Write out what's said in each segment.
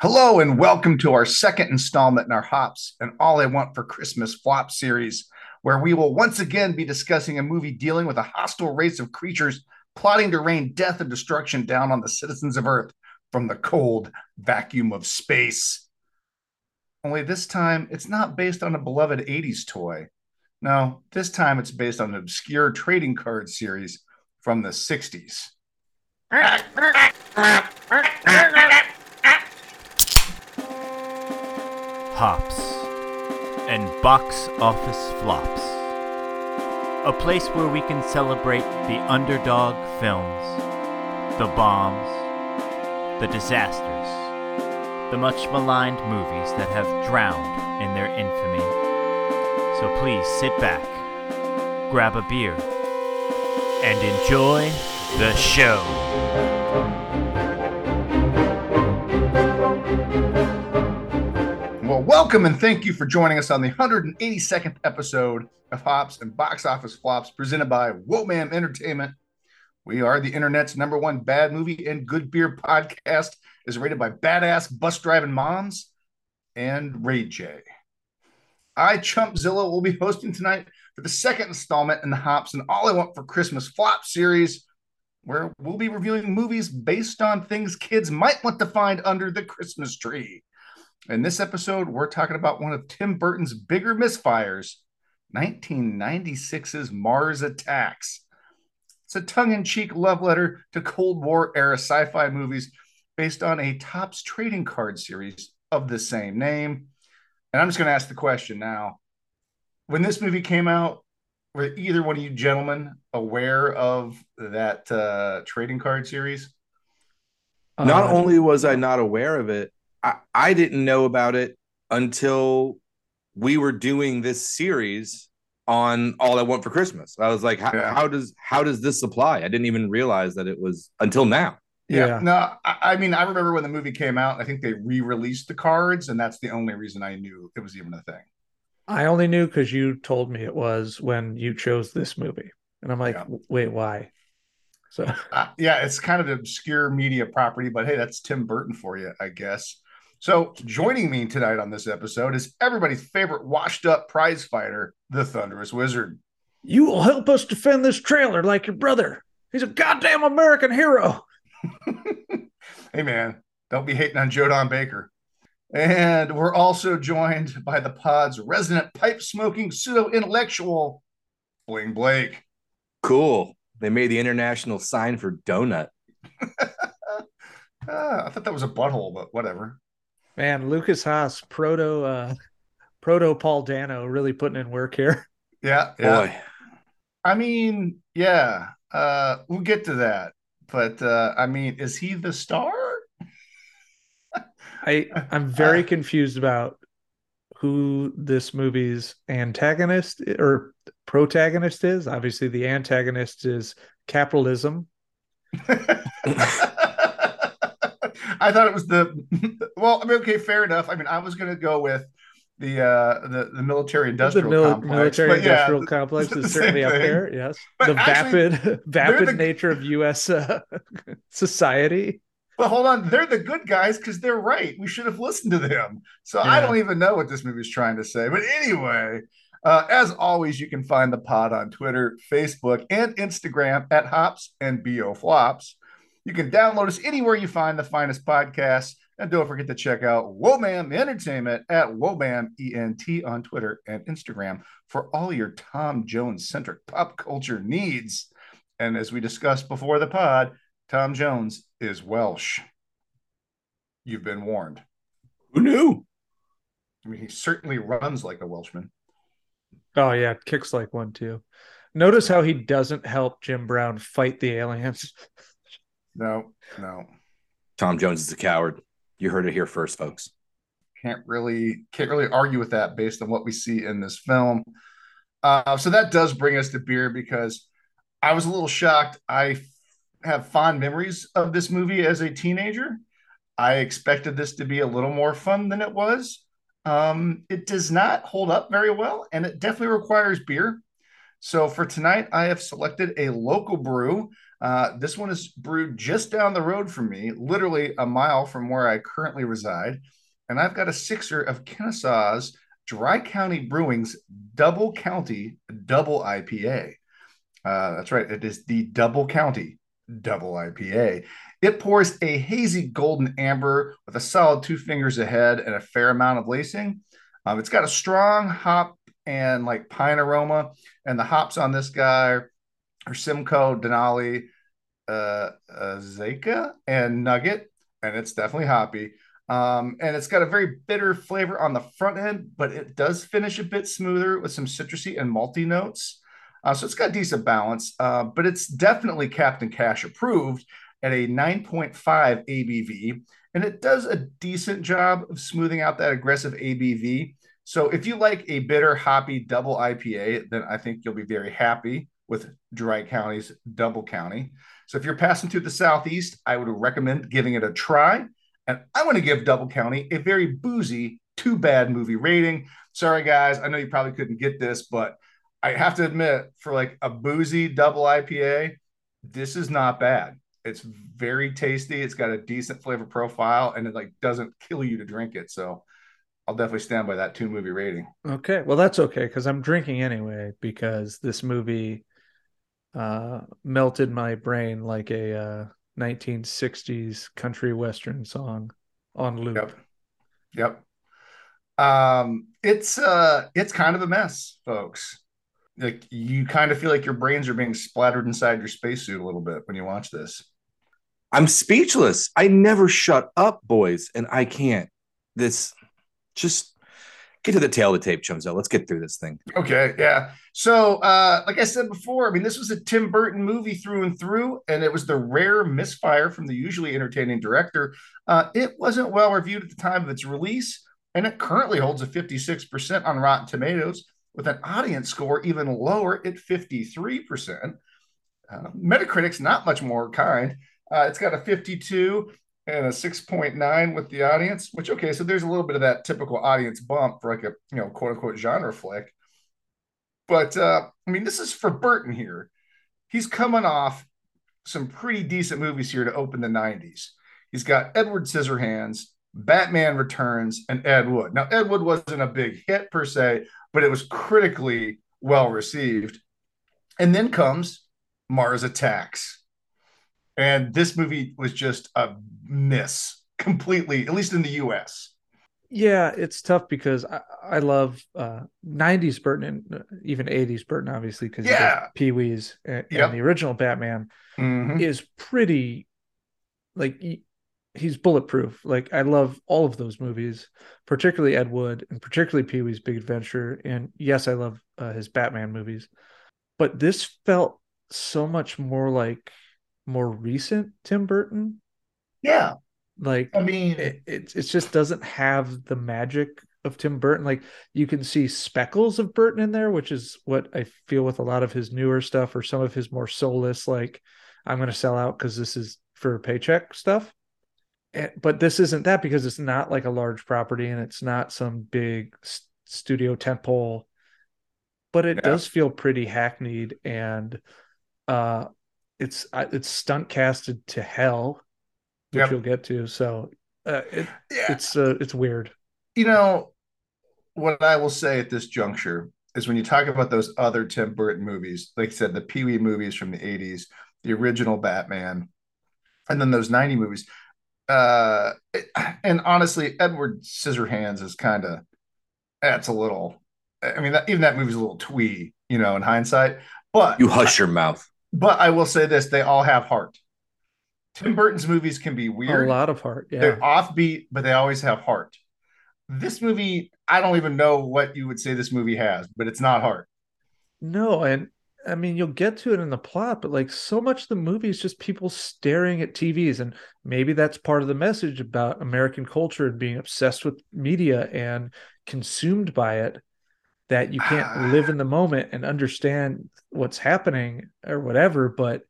Hello and welcome to our second installment in our Hops and All I Want for Christmas flop series, where we will once again be discussing a movie dealing with a hostile race of creatures plotting to rain death and destruction down on the citizens of Earth from the cold vacuum of space. Only this time, it's not based on a beloved 80s toy. No, this time it's based on an obscure trading card series from the 60s. Hops and box office flops. A place where we can celebrate the underdog films, the bombs, the disasters, the much maligned movies that have drowned in their infamy. So please sit back, grab a beer, and enjoy the show. Welcome and thank you for joining us on the 182nd episode of Hops and Box Office Flops presented by Wobam Entertainment. We are the internet's number one bad movie and good beer podcast, is rated by badass bus driving moms and Ray J. I, Chumpzilla, will be hosting tonight for the second installment in the Hops and All I Want for Christmas Flop series, where we'll be reviewing movies based on things kids might want to find under the Christmas tree. In this episode, we're talking about one of Tim Burton's bigger misfires 1996's Mars Attacks. It's a tongue in cheek love letter to Cold War era sci fi movies based on a Topps trading card series of the same name. And I'm just going to ask the question now. When this movie came out, were either one of you gentlemen aware of that uh, trading card series? Not Uh, only was I not aware of it, I, I didn't know about it until we were doing this series on All I Want for Christmas. I was like, how, Yeah. how does how does this apply? I didn't even realize that it was until now. Yeah. No, I, I mean, I remember when the movie came out, I think they re released the cards, and that's the only reason I knew it was even a thing. I only knew because you told me it was when you chose this movie, and I'm like, Yeah. wait, why? So Uh, yeah, it's kind of an obscure media property, but hey, that's Tim Burton for you, I guess. So, joining me tonight on this episode is everybody's favorite washed up prize fighter, the Thunderous Wizard. you will help us defend this trailer like your brother. He's a goddamn American hero. hey, man, don't be hating on Joe Don Baker. And we're also joined by the pod's resident pipe smoking pseudo intellectual, Bling Blake. Cool. They made the international sign for donut. Ah, I thought that was a butthole, but whatever. Man, Lukas Haas, proto, uh, proto Paul Dano, really putting in work here. Yeah, yeah. Boy, I mean, yeah, uh, we'll get to that. But uh, I mean, is he the star? I I'm very confused about who this movie's antagonist or protagonist is. Obviously, the antagonist is capitalism. I thought it was the well. I mean, okay, fair enough. I mean, I was going to go with the uh, the the military industrial the mil- complex, military but industrial the- complex is certainly up there. Yes, But the actually, vapid vapid the- nature of U.S. Uh, society. But hold on, they're the good guys because they're right. We should have listened to them. So I don't even know what this movie's trying to say. But anyway, uh, as always, you can find the pod on Twitter, Facebook, and Instagram at Hops and Bo Flops. You can download us anywhere you find the finest podcasts. And don't forget to check out Wobam Entertainment at Wobam ENT on Twitter and Instagram for all your Tom Jones centric pop culture needs. And as we discussed before the pod, Tom Jones is Welsh. You've been warned. who knew? I mean, he certainly runs like a Welshman. Oh yeah, kicks like one too. Notice how he doesn't help Jim Brown fight the aliens. No, no, Tom Jones is a coward. You heard it here first, folks. can't really can't really argue with that based on what we see in this film. Uh, so that does bring us to beer because I was a little shocked. I have fond memories of this movie as a teenager. I expected this to be a little more fun than it was. Um, it does not hold up very well, and it definitely requires beer. So for tonight, I have selected a local brew Uh, this one is brewed just down the road from me, literally a mile from where I currently reside. And I've got a sixer of Kennesaw's Dry County Brewing's Double County Double IPA. Uh, that's right. It is the Double County Double IPA. It pours a hazy golden amber with a solid two fingers ahead and a fair amount of lacing. Um, it's got a strong hop and like pine aroma, and the hops on this guy Simcoe, Denali, uh, uh, Zeka, and Nugget, and it's definitely hoppy. Um, and it's got a very bitter flavor on the front end, but it does finish a bit smoother with some citrusy and malty notes. Uh, so it's got decent balance, uh, but it's definitely Captain Cash approved at a 9.5 ABV. And it does a decent job of smoothing out that aggressive ABV. So if you like a bitter, hoppy double IPA, then I think you'll be very happy with Dry County's Double County. So if you're passing through the Southeast, I would recommend giving it a try. And I want to give Double County a very boozy, too bad movie rating. Sorry, guys. I know you probably couldn't get this, but I have to admit, for like a boozy double IPA, this is not bad. It's very tasty. It's got a decent flavor profile, and it like doesn't kill you to drink it. So I'll definitely stand by that two movie rating. Okay, well that's okay because I'm drinking anyway because this movie uh, melted my brain like a uh, 1960s country western song on loop. Yep. Yep. Um, it's uh it's kind of a mess, folks. Like you kind of feel like your brains are being splattered inside your spacesuit a little bit when you watch this. I'm speechless. I never shut up, boys, and I can't. This just get to the tail of the tape, Chumzo. Let's get through this thing. Okay, yeah. So, uh, like I said before, I mean, this was a Tim Burton movie through and through, and it was the rare misfire from the usually entertaining director. Uh, it wasn't well reviewed at the time of its release, and it currently holds a 56% on Rotten Tomatoes, with an audience score even lower at 53%. Uh, Metacritic's not much more kind. Uh, it's got a 52 and a 6.9 with the audience, which, okay, so there's a little bit of that typical audience bump for like a, you know, quote unquote genre flick. But uh, I mean, this is for Burton here. He's coming off some pretty decent movies here to open the 90s. He's got Edward Scissorhands, Batman Returns, and Ed Wood. Now, Ed Wood wasn't a big hit per se, but it was critically well received. And then comes Mars Attacks. And this movie was just a miss completely, at least in the US. Yeah, it's tough because I, I love uh, 90s Burton and uh, even 80s Burton, obviously, because Yeah. Pee Wee's and, Yep. and the original Batman Mhm. is pretty like he's bulletproof. Like I love all of those movies, particularly Ed Wood and particularly Pee Wee's Big Adventure. And yes, I love uh, his Batman movies, but this felt so much more like more recent Tim Burton. Yeah. Like I mean, it, it it just doesn't have the magic of Tim Burton. Like you can see speckles of Burton in there, which is what I feel with a lot of his newer stuff or some of his more soulless, like I'm going to sell out because this is for a paycheck stuff. And, but this isn't that because it's not like a large property and it's not some big s- studio tentpole. But it Yeah. does feel pretty hackneyed and uh it's it's stunt casted to hell, which Yep. you'll get to. So uh, it, yeah. it's uh, it's weird. you know what I will say at this juncture is when you talk about those other Tim Burton movies, like I said, the Pee Wee movies from the 80s, the original Batman, and then those 90 movies. Uh, and honestly, Edward Scissorhands is kind of that's a little. I mean, that, even that movie's a little twee, you know, in hindsight. But You hush your mouth. But I will say this: they all have heart. Tim Burton's movies can be weird. A lot of heart. Yeah. They're offbeat, but they always have heart. This movie, I don't even know what you would say this movie has, but it's not heart. No, and I mean you'll get to it in the plot, but like so much of the movie is just people staring at TVs, and maybe that's part of the message about American culture and being obsessed with media and consumed by it. That you can't live in the moment and understand what's happening or whatever, but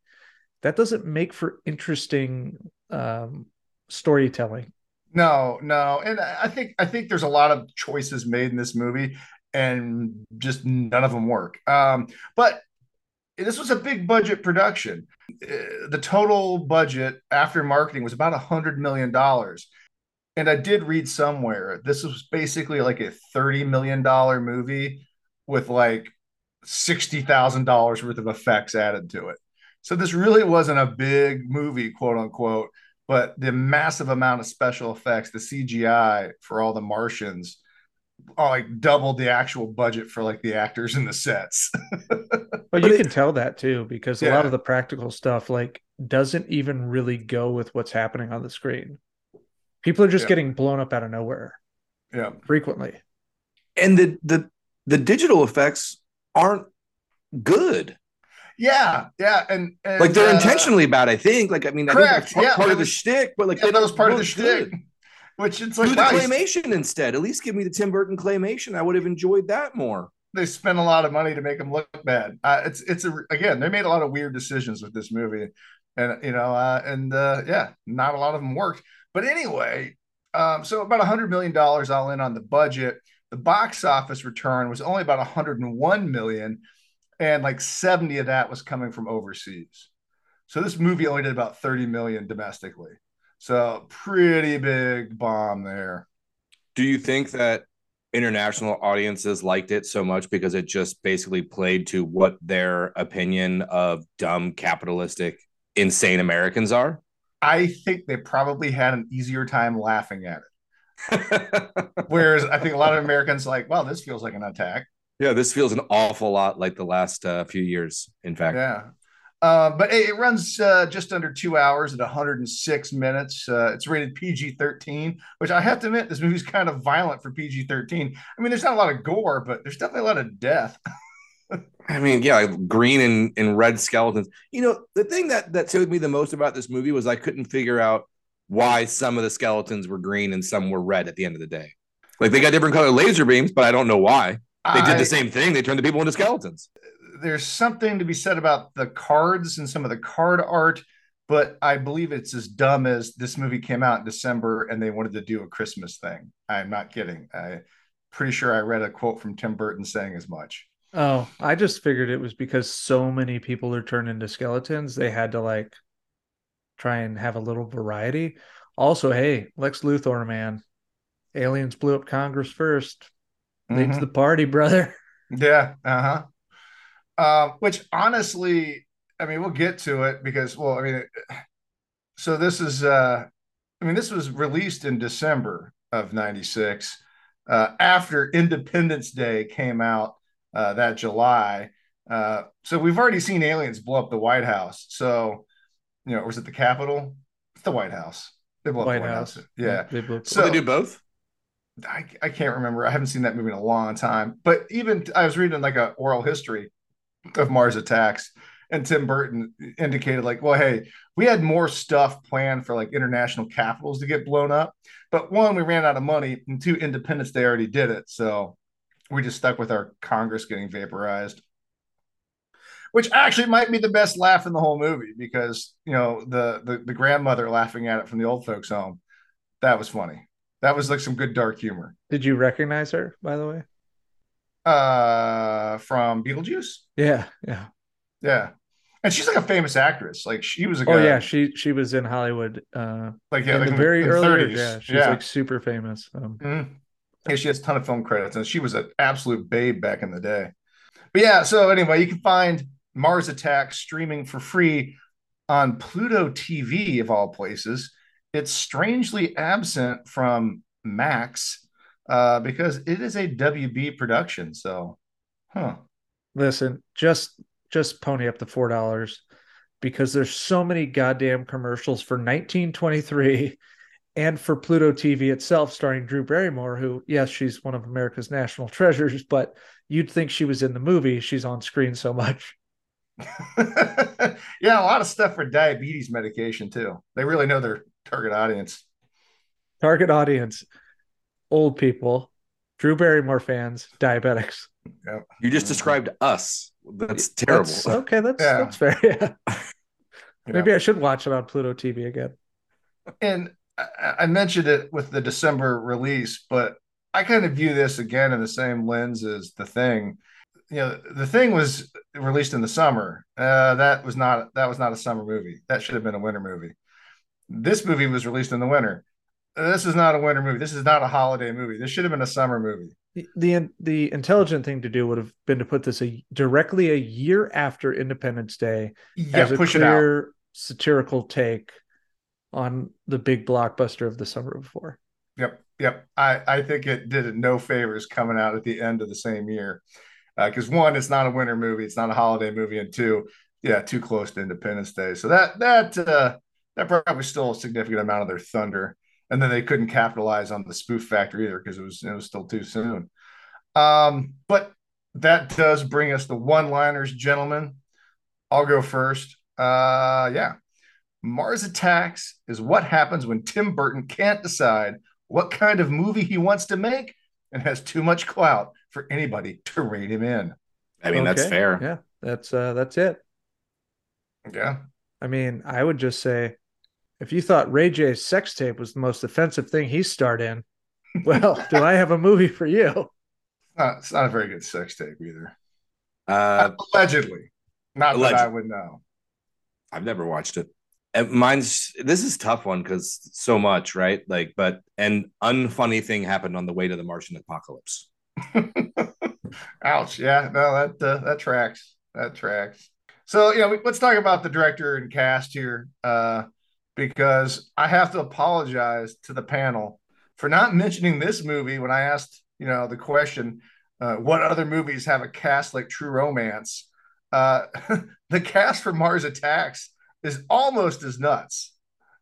that doesn't make for interesting um, storytelling. No, no, and I think I think there's a lot of choices made in this movie, and just none of them work. Um, but this was a big budget production. Uh, The total budget after marketing was about a hundred million dollars. And I did read somewhere this was basically like a thirty million dollar movie with like sixty thousand dollars worth of effects added to it. So this really wasn't a big movie, quote unquote, but the massive amount of special effects, the CGI for all the Martians, are like doubled the actual budget for like the actors and the sets. But you can tell that too, because a lot of the practical stuff like doesn't even really go with what's happening on the screen. People are just Yeah. getting blown up out of nowhere yeah. frequently. And the the the digital effects aren't good. Yeah, yeah, and, and Like they're uh, intentionally bad. I think. Like I mean, I think Correct, that's part, yeah, part it of the was- shtick, but like Yeah, they that was part of the look shtick. good. Which it's Do like the wow, you- claymation instead. At least give me the Tim Burton claymation. I would have enjoyed that more. they spent a lot of money to make them look bad. Uh, it's it's a again they made a lot of weird decisions with this movie, and you know, uh, and uh, yeah, not a lot of them worked. But anyway, um, so about a hundred million dollars all in on the budget. The box office return was only about 101 million, and like 70 of that was coming from overseas. So this movie only did about 30 million domestically. So pretty big bomb there. Do you think that international audiences liked it so much because it just basically played to what their opinion of dumb capitalistic insane Americans are? I think they probably had an easier time laughing at it. Whereas I think a lot of Americans like, well, this feels like an attack. yeah, this feels an awful lot like the last uh, few years. In fact, Yeah. Uh, but it, it runs uh, just under two hours at 106 minutes. Uh, it's rated PG 13, which I have to admit, this movie's kind of violent for PG 13. I mean, there's not a lot of gore, but there's definitely a lot of death. I mean, yeah, green and, and red skeletons. You know, the thing that that showed me the most about this movie was I couldn't figure out why some of the skeletons were green and some were red at the end of the day. Like they got different color laser beams, but I don't know why. They did I- the same thing. They turned the people into skeletons. there's something to be said about the cards and some of the card art, but I believe it's as dumb as this movie came out in December and they wanted to do a Christmas thing. I'm not kidding. I pretty sure I read a quote from Tim Burton saying as much. Oh, I just figured it was because so many people are turned into skeletons, they had to like try and have a little variety. Also, hey, Lex Luthor, man, aliens blew up Congress first. Leads Mhm. the party, brother. Yeah. Uh-huh. Uh, which honestly, I mean, we'll get to it because, well, I mean, so this is, uh, I mean, this was released in December of 96, uh, after Independence Day came out uh, that July. Uh, so we've already seen aliens blow up the White House. So, you know, was it the Capitol? It's the White House. They blew up White the White House. House. Yeah. They blew up the- So- they do both. I, I can't remember. I haven't seen that movie in a long time. But even I was reading like a oral history of Mars Attacks, and Tim Burton indicated like, well, hey, we had more stuff planned for like international capitals to get blown up, but one, we ran out of money, and two, Independence Day already did it, so we just stuck with our Congress getting vaporized. Which actually might be the best laugh in the whole movie because you know the the, the grandmother laughing at it from the old folks' home, that was funny. That was like some good dark humor. Did you recognize her, by the way? Uh, from Beetlejuice. Yeah, yeah. Yeah, and she's like a famous actress. Like she was a Oh guy- yeah, she she was in Hollywood uh like yeah, in like the very in early 30s. Yeah, she's yeah. like super famous. Um, Mhm. Yeah, she has a ton of film credits, and she was an absolute babe back in the day. But yeah, so anyway, you can find Mars Attack streaming for free on Pluto TV of all places. It's strangely absent from Max uh, because it is a WB production. So, huh? listen, just just pony up the four dollars because there's so many goddamn commercials for 1923 and for Pluto TV itself, starring Drew Barrymore, who, yes, she's one of America's national treasures, but you'd think she was in the movie. She's on screen so much. yeah, a lot of stuff for diabetes medication too. They really know their target audience. Target audience, old people, Drew Barrymore fans, diabetics. Yep. You just described us. That's terrible. That's- okay, that's Yeah. that's fair. Yeah. Yeah. Maybe I should watch it on Pluto TV again. And I, I mentioned it with the December release, but I kind of view this again in the same lens as the thing. you know, the thing was released in the summer. Uh, that was not that was not a summer movie. That should have been a winter movie. This movie was released in the winter. This is not a winter movie. This is not a holiday movie. This should have been a summer movie. The, the the intelligent thing to do would have been to put this a, directly a year after Independence Day Yeah, as a push clear satirical take on the big blockbuster of the summer before. Yep, yep. I I think it did it no favors coming out at the end of the same year, because one, it's not a winter movie, it's not a holiday movie, and two, yeah, too close to Independence Day. So that that uh, that probably stole a significant amount of their thunder, and then they couldn't capitalize on the spoof factor either because it was it was still too soon. Um, but that does bring us the one-liners, gentlemen. I'll go first. Uh, yeah. Mars Attacks is what happens when Tim Burton can't decide what kind of movie he wants to make and has too much clout for anybody to rein him in. I mean, that's fair. Yeah, that's uh that's it. Yeah. I mean, I would just say if you thought Ray J's sex tape was the most offensive thing he starred in, well, do I have a movie for you? Not, it's not a very good sex tape either. Uh, Allegedly. Not that I would know. I've never watched it. Mine's this is tough one because so much, right? Like, but an unfunny thing happened on the way to the Martian apocalypse. Ouch. Yeah, no, that uh, that tracks. That tracks. So, you know, let's talk about the director and cast here, uh, because I have to apologize to the panel for not mentioning this movie when I asked, you know, the question, uh, what other movies have a cast like True Romance? Uh, the cast for Mars Attacks is almost as nuts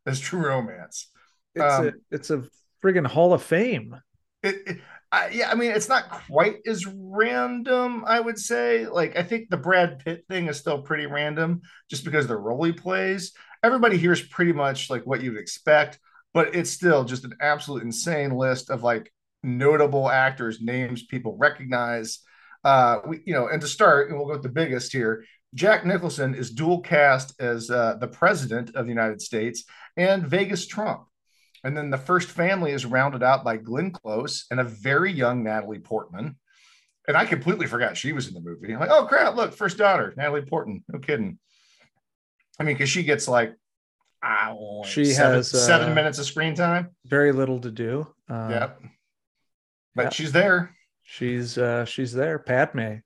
as True Romance. It's Um, a it's a friggin' Hall of Fame. it, it- I, yeah, I mean, it's not quite as random, I would say. Like, I think the Brad Pitt thing is still pretty random just because the role he plays. Everybody here is pretty much like what you'd expect, but it's still just an absolute insane list of like notable actors, names people recognize. Uh, we, you know, and to start, and we'll go with the biggest here. Jack Nicholson is dual cast as uh, the president of the United States and Vegas Trump. And then the first family is rounded out by Glenn Close and a very young Natalie Portman. And I completely forgot she was in the movie. I'm like, oh crap, look, first daughter, Natalie Portman. No kidding. I mean, because she gets like, I She seven, has, uh, seven minutes of screen time. Very little to do. Uh, yep. But yeah. she's there. She's uh she's there, Padme.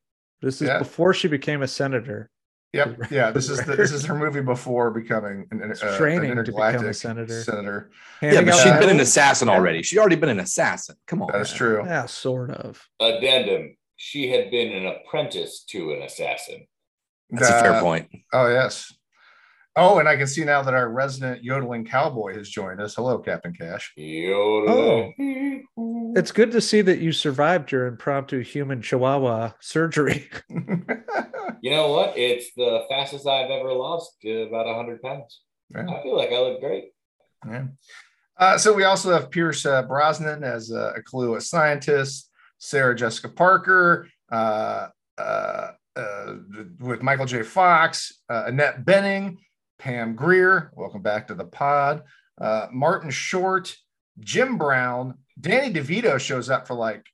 This is Yeah. before she became a senator. Yep. Yeah. This is the, this is her movie before becoming an, uh, an training to become a intergalactic senator. senator. Yeah, but she'd uh, been an medals. assassin yeah. already. She'd already been an assassin. Come on. That is true. Yeah, sort of. Addendum. She had been an apprentice to an assassin. That's a fair Uh, point. Oh yes. Oh, and I can see now that our resident yodeling cowboy has joined us. Hello, Captain Cash. Yodeling. It's good to see that you survived your impromptu human chihuahua surgery. You know what? It's the fastest I've ever lost uh, about 100 pounds. Yeah. I feel like I look great. Yeah. Uh, so we also have Pierce uh, Brosnan as a, a Kahlua scientist, Sarah Jessica Parker, uh, uh, uh, with Michael J. Fox, uh, Annette Bening, Pam Grier. Welcome back to the pod. Uh, Martin Short, Jim Brown, Danny DeVito shows up for like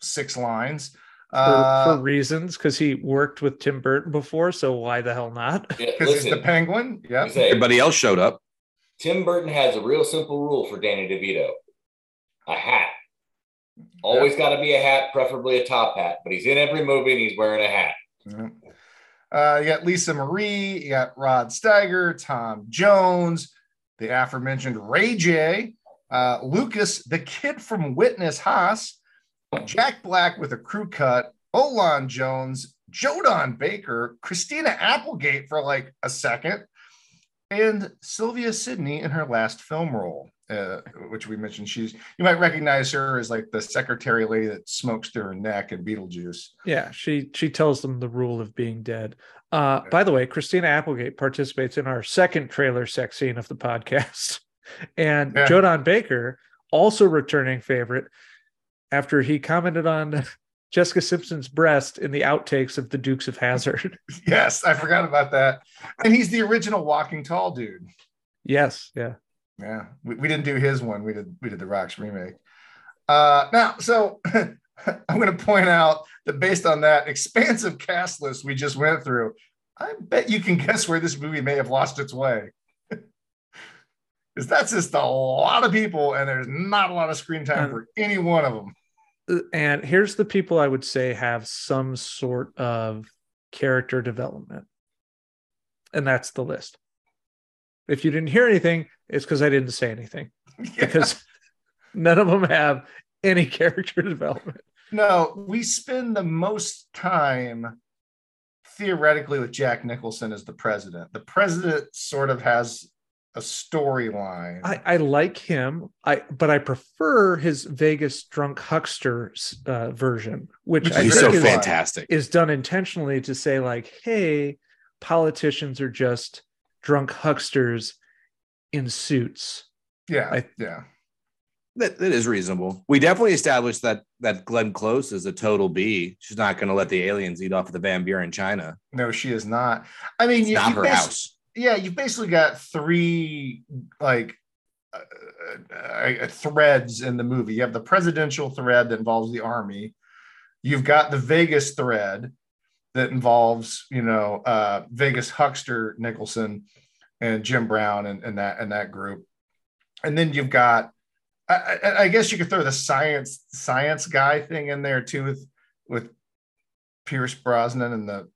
six lines. For, Uh, for reasons, because he worked with Tim Burton before, so why the hell not? Yeah, because he's the penguin. Yeah, Everybody else showed up. Tim Burton has a real simple rule for Danny DeVito a hat. Always got to be a hat, preferably a top hat, but he's in every movie and he's wearing a hat. Mhm. Uh, you got Lisa Marie, you got Rod Steiger, Tom Jones, the aforementioned Ray J, uh, Lukas, the kid from Witness Haas, Jack Black with a crew cut, O-Lan Jones, Joe Don Baker, Christina Applegate for like a second, and Sylvia Sidney in her last film role. Uh, which we mentioned, she's you might recognize her as like the secretary lady that smokes through her neck in Beetlejuice. Yeah, she she tells them the rule of being dead. Uh, by the way, Christina Applegate participates in our second trailer sex scene of the podcast, and Yeah. Joe Don Baker, also returning favorite, after he commented on Jessica Simpson's breast in the outtakes of the Dukes of Hazzard. Yes, I forgot about that. And he's the original Walking Tall dude. yes, yeah. Yeah, we, we didn't do his one. We did we did the Rocks remake. Uh, now, so I'm going to point out that based on that expansive cast list we just went through, I bet you can guess where this movie may have lost its way. Because that's just a lot of people, and there's not a lot of screen time And- for any one of them. and here's the people I would say have some sort of character development. And that's the list. If you didn't hear anything, it's because I didn't say anything because none of them have any character development. No, we spend the most time theoretically with Jack Nicholson as the president. The president sort of has a storyline. I, I like him, I but I prefer his Vegas drunk huckster uh, version, which, Which I is think so is, fantastic. is done intentionally to say like, hey, politicians are just drunk hucksters in suits. yeah, I- yeah. That, that is reasonable. We definitely established that that Glenn Close is a total B. She's not going to let the aliens eat off of the Van Buren China. No, she is not. I mean, It's you, not you her basi- house. yeah, you've basically got three like uh, uh, uh, threads in the movie. You have the presidential thread that involves the army. You've got the Vegas thread that involves, you know, uh, Vegas huckster Nicholson and Jim Brown and, and that and that group. And then you've got, I, I, I guess you could throw the science science guy thing in there too with with Pierce Brosnan and the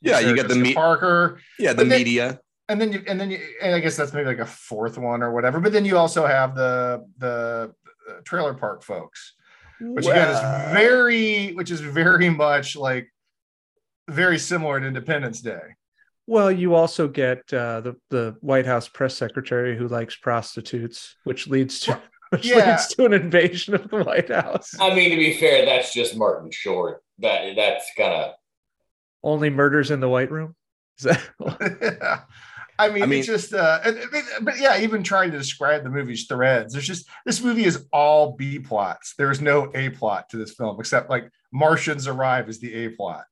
Yeah, you Sarah got the me- Parker Yeah, the then- media. and then you and then you and I guess that's maybe like a fourth one or whatever. But then you also have the the uh, trailer park folks, which again is very which is very much like very similar to Independence Day. Well, you also get uh, the the White House press secretary who likes prostitutes, which leads to which Yeah. leads to an invasion of the White House. I mean, to be fair, that's just Martin Short. That that's kind of Only murders in the White Room. Is that? I mean, I mean- it's just, uh, and- but, but yeah, even trying to describe the movie's threads, there's just this movie is all B plots. There's no A plot to this film except like Martians arrive is the A plot.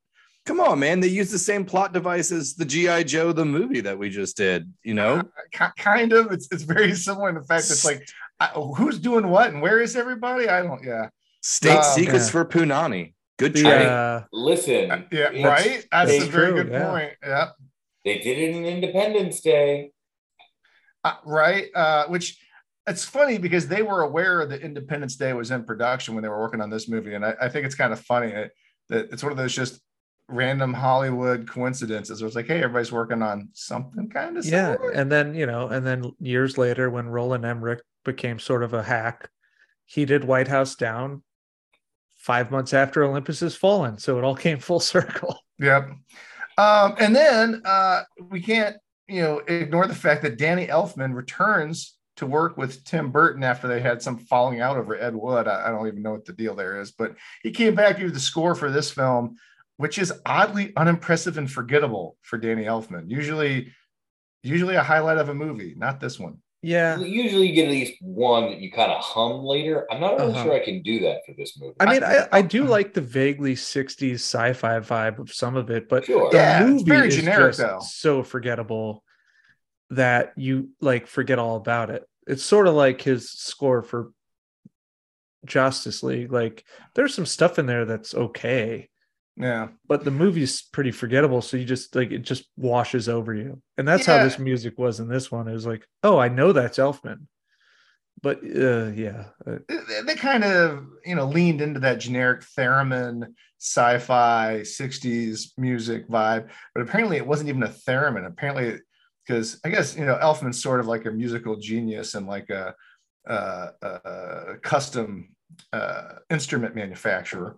Come on, man. They use the same plot device as the G.I. Joe, the movie that we just did, you know? Ki- kind of. It's it's very similar in the fact it's like I, who's doing what and where is everybody? I don't. Yeah, State Um, secrets yeah. for Punani. Good The, training. uh, listen. Uh, yeah, right. That's that's a very true, good yeah. point. Yeah, They did it in Independence Day. uh, right. Uh, which it's funny because they were aware that Independence Day was in production when they were working on this movie, and I, I think it's kind of funny that, that it's one of those just random Hollywood coincidences. Where it's like, hey, everybody's working on something kind of yeah, similar. and then you know, and then years later, when Roland Emmerich became sort of a hack, he did White House Down five months after Olympus has fallen, so it all came full circle. Yep. Um, and then uh, we can't, you know, ignore the fact that Danny Elfman returns to work with Tim Burton after they had some falling out over Ed Wood. I, I don't even know what the deal there is, but he came back to do the score for this film, which is oddly unimpressive and forgettable for Danny Elfman. Usually, usually a highlight of a movie, not this one. Yeah, Usually, you get at least one that you kind of hum later. I'm not really Uh-huh. sure I can do that for this movie. I mean, I- I, I do like the vaguely 60s sci-fi vibe of some of it, but Sure. the Yeah, movie very is generic, just though. so forgettable that you like forget all about it. It's sort of like his score for Justice League. Like there's some stuff in there that's okay, Yeah. but the movie's pretty forgettable. So you just like it just washes over you. And that's Yeah. how this music was in this one. It was like, oh, I know that's Elfman. But uh, yeah, uh, they, they kind of you know leaned into that generic theremin sci-fi 60s music vibe but apparently it wasn't even a theremin apparently because i guess you know elfman's sort of like a musical genius and like a, a, a custom uh, instrument manufacturer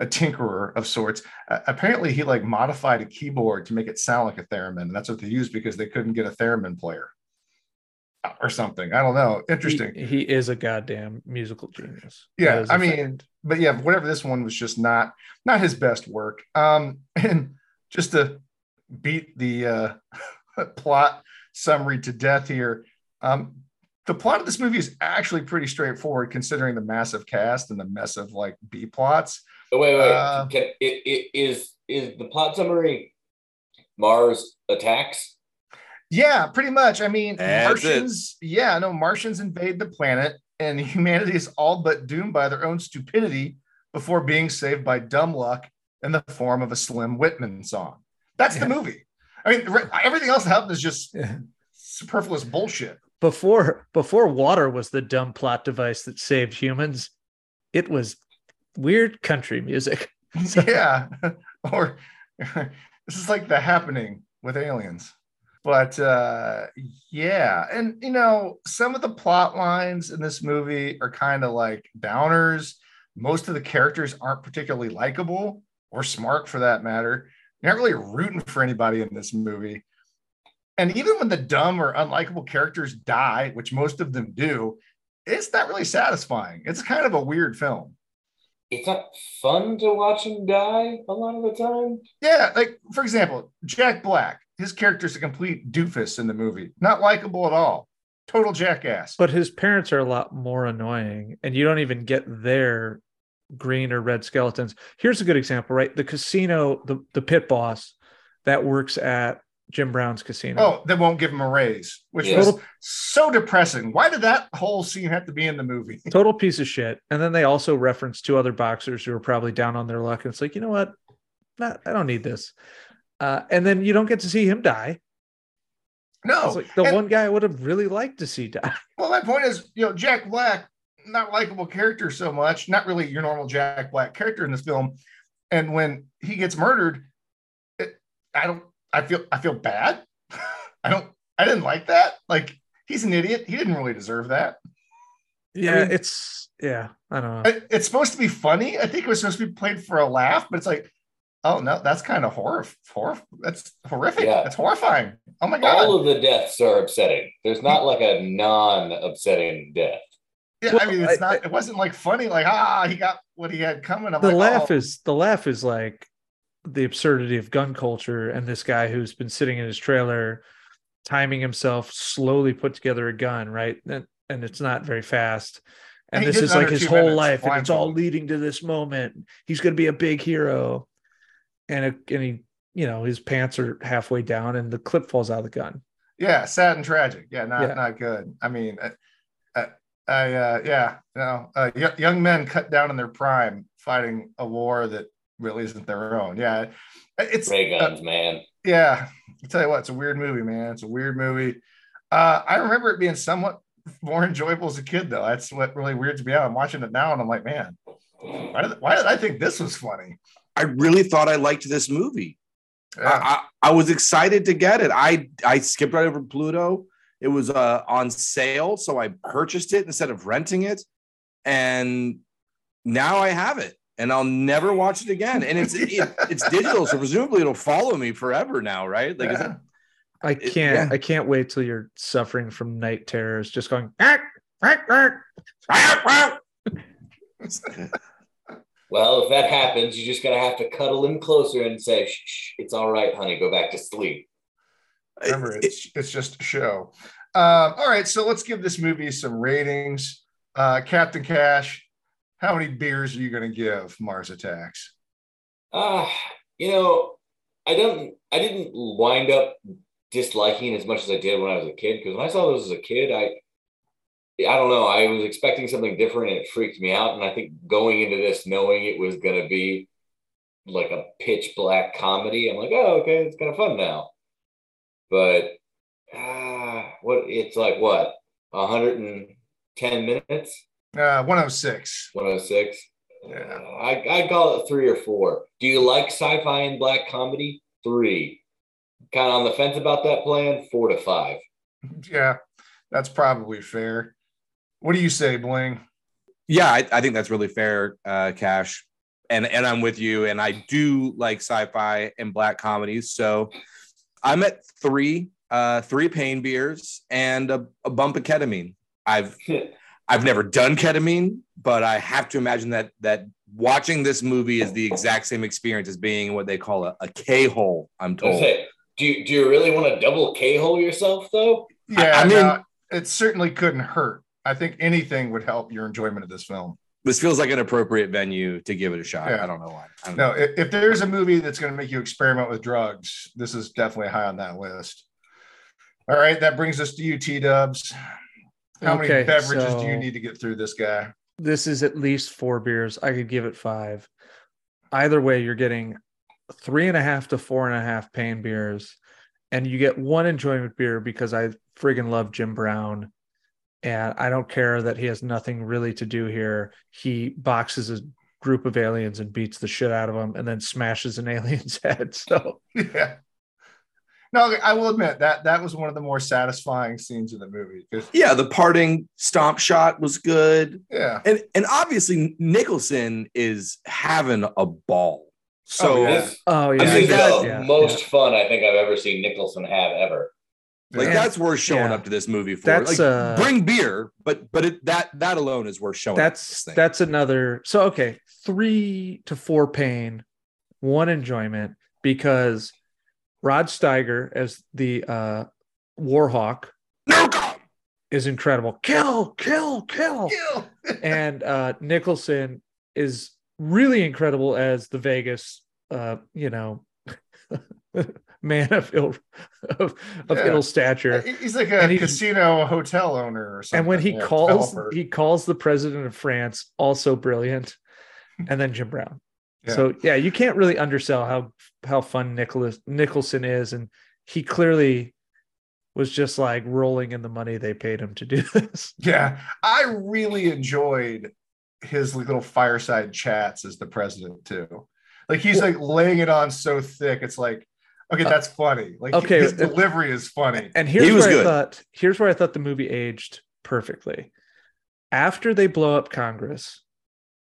a tinkerer of sorts uh, apparently he like modified a keyboard to make it sound like a theremin and that's what they used because they couldn't get a theremin player or something i don't know interesting He, he is a goddamn musical genius. Yeah, That is a I mean, fact. but yeah, whatever this one was just not not his best work. Um, and just to beat the uh, plot summary to death here, um, the plot of this movie is actually pretty straightforward considering the massive cast and the mess of like B plots. Oh, wait, wait. Uh, Can, it, it, is is the plot summary Mars attacks? Yeah, pretty much. I mean, That's it. Martians. Yeah, no, Martians invade the planet, and humanity is all but doomed by their own stupidity before being saved by dumb luck in the form of a Slim Whitman song. That's the movie. I mean, everything else that happened is just Yeah. superfluous bullshit. Before before water was the dumb plot device that saved humans, it was weird country music. So- yeah. or this is like the happening with aliens. But uh yeah, and you know, some of the plot lines in this movie are kind of like downers. Most of the characters aren't particularly likable or smart for that matter. You're not really rooting for anybody in this movie. And even when the dumb or unlikable characters die, which most of them do, it's not really satisfying. It's kind of a weird film. It's not fun to watch him die a lot of the time. Yeah, like for example, Jack Black, his character's a complete doofus in the movie, not likable at all, total jackass. But his parents are a lot more annoying, and you don't even get their green or red skeletons. Here's a good example, right? The casino, the, the pit boss that works at Jim Brown's casino. oh, they won't give him a raise, which Yeah. was Total, so depressing. Why did that whole scene have to be in the movie? total piece of shit. And then they also reference two other boxers who are probably down on their luck. And it's like, you know what? Not, I don't need this. Uh, and then you don't get to see him die. No, It's like the and- one guy I would have really liked to see die. Well, my point is, you know, Jack Black, not likable character so much, not really your normal Jack Black character in this film. And when he gets murdered, it, I don't, I feel, I feel bad. I don't, I didn't like that. Like he's an idiot. He didn't really deserve that. Yeah, mean- it's yeah, I don't know. It- it's supposed to be funny. I think it was supposed to be played for a laugh, but it's like, oh no, that's kind of horror, horror. That's horrific. Yeah. That's horrifying. Oh my god. All of the deaths are upsetting. There's not like a non-upsetting death. yeah, I mean, it's I- not. It wasn't like funny. Like ah, he got what he had coming. I'm the like, laugh oh. is the laugh is like the absurdity of gun culture and this guy who's been sitting in his trailer timing himself slowly put together a gun right? And, and it's not very fast. And And this is like his whole minutes, life and it's all leading to this moment. He's going to be a big hero. And it, and he you know his pants are halfway down and the clip falls out of the gun. Yeah, sad and tragic. Yeah, not Yeah. not good. I mean, I, I, I uh, yeah, you know, uh, young men cut down in their prime fighting a war that really isn't their own. Yeah, it's Ray uh, guns, man. yeah. I tell you what, it's a weird movie, man. It's a weird movie. Uh, I remember it being somewhat more enjoyable as a kid, though. That's what really weirds me out. I'm watching it now, and I'm like, man, why did why did I think this was funny? I really thought I liked this movie. Yeah. I, I, I was excited to get it. I I skipped right over Pluto. It was uh, on sale, so I purchased it instead of renting it, and now I have it, and I'll never watch it again. And it's it, it's digital, so presumably it'll follow me forever now, right? Like, is Yeah. it, i can't yeah. i can't wait till you're suffering from night terrors just going "Ark, ark, ark." Well, if that happens, you just gotta have to cuddle him closer and say, shh, shh, it's all right, honey, go back to sleep. Remember, it's it's just a show. Um, all right, so let's give this movie some ratings. Uh, Captain Cash, how many beers are you going to give Mars Attacks? Ah, you know, I don't I didn't wind up disliking as much as I did when I was a kid because when I saw this as a kid, I I don't know, I was expecting something different and it freaked me out. And I think going into this knowing it was gonna be like a pitch black comedy, I'm like, oh, okay, it's kind of fun now. But ah, what it's like what 110 minutes, Uh, 106. 106. Yeah. I I call it three or four. Do you like sci-fi and black comedy? Three. Kind of on the fence about that plan. Four to five. Yeah, that's probably fair. What do you say, Bling? yeah, I, I think that's really fair, uh, Cash. And and I'm with you. And I do like sci-fi and black comedies. So I'm at three, uh, three pain beers and a, a bump of ketamine. I've I've never done ketamine, but I have to imagine that that watching this movie is the exact same experience as being what they call a, a K hole. I'm I told. say, do you, do you really want to double K hole yourself though? Yeah, I mean- no, it certainly couldn't hurt. I think anything would help your enjoyment of this film. This feels like an appropriate venue to give it a shot. Yeah. I don't know why. I don't No, know. if, if there's a movie that's going to make you experiment with drugs, this is definitely high on that list. All right, that brings us to you, T Dubs. How Okay, many beverages do so- you need to get through this guy? this is at least four beers. I could give it five. Either way, you're getting three and a half to four and a half pain beers, and you get one enjoyment beer because I friggin' love Jim Brown. And I don't care that he has nothing really to do here. He boxes a group of aliens and beats the shit out of them and then smashes an alien's head. So Yeah. No, I will admit that that was one of the more satisfying scenes in the movie. 'cause- Yeah, the parting stomp shot was good. Yeah. And and obviously Nicholson is having a ball. So Oh, yeah. This, Oh yeah, this think is that- the yeah, most fun I think I've ever seen Nicholson have ever. like Yeah. that's worth showing Yeah. up to this movie for. That's, like uh, bring beer, but but it, that that alone is worth showing. up to this that's that's another. So okay, three to four pain, one enjoyment because Rod Steiger as the uh, Warhawk no God! is incredible. Kill, kill, kill. Ew. and uh, Nicholson is really incredible as the Vegas, uh, you know, man of ill of, of Yeah. ill stature. He's like a casino hotel owner or something. and when he yeah, calls developer. he calls the president of france also brilliant and then jim brown Yeah. so yeah you can't really undersell how how fun nicholas nicholson is and he clearly was just like rolling in the money they paid him to do this Yeah, I really enjoyed his little fireside chats as the president too. Like he's like laying it on so thick, it's like, okay, that's funny. Like okay, his uh, delivery is funny. and here's He was where good. i thought here's where i thought the movie aged perfectly after they blow up congress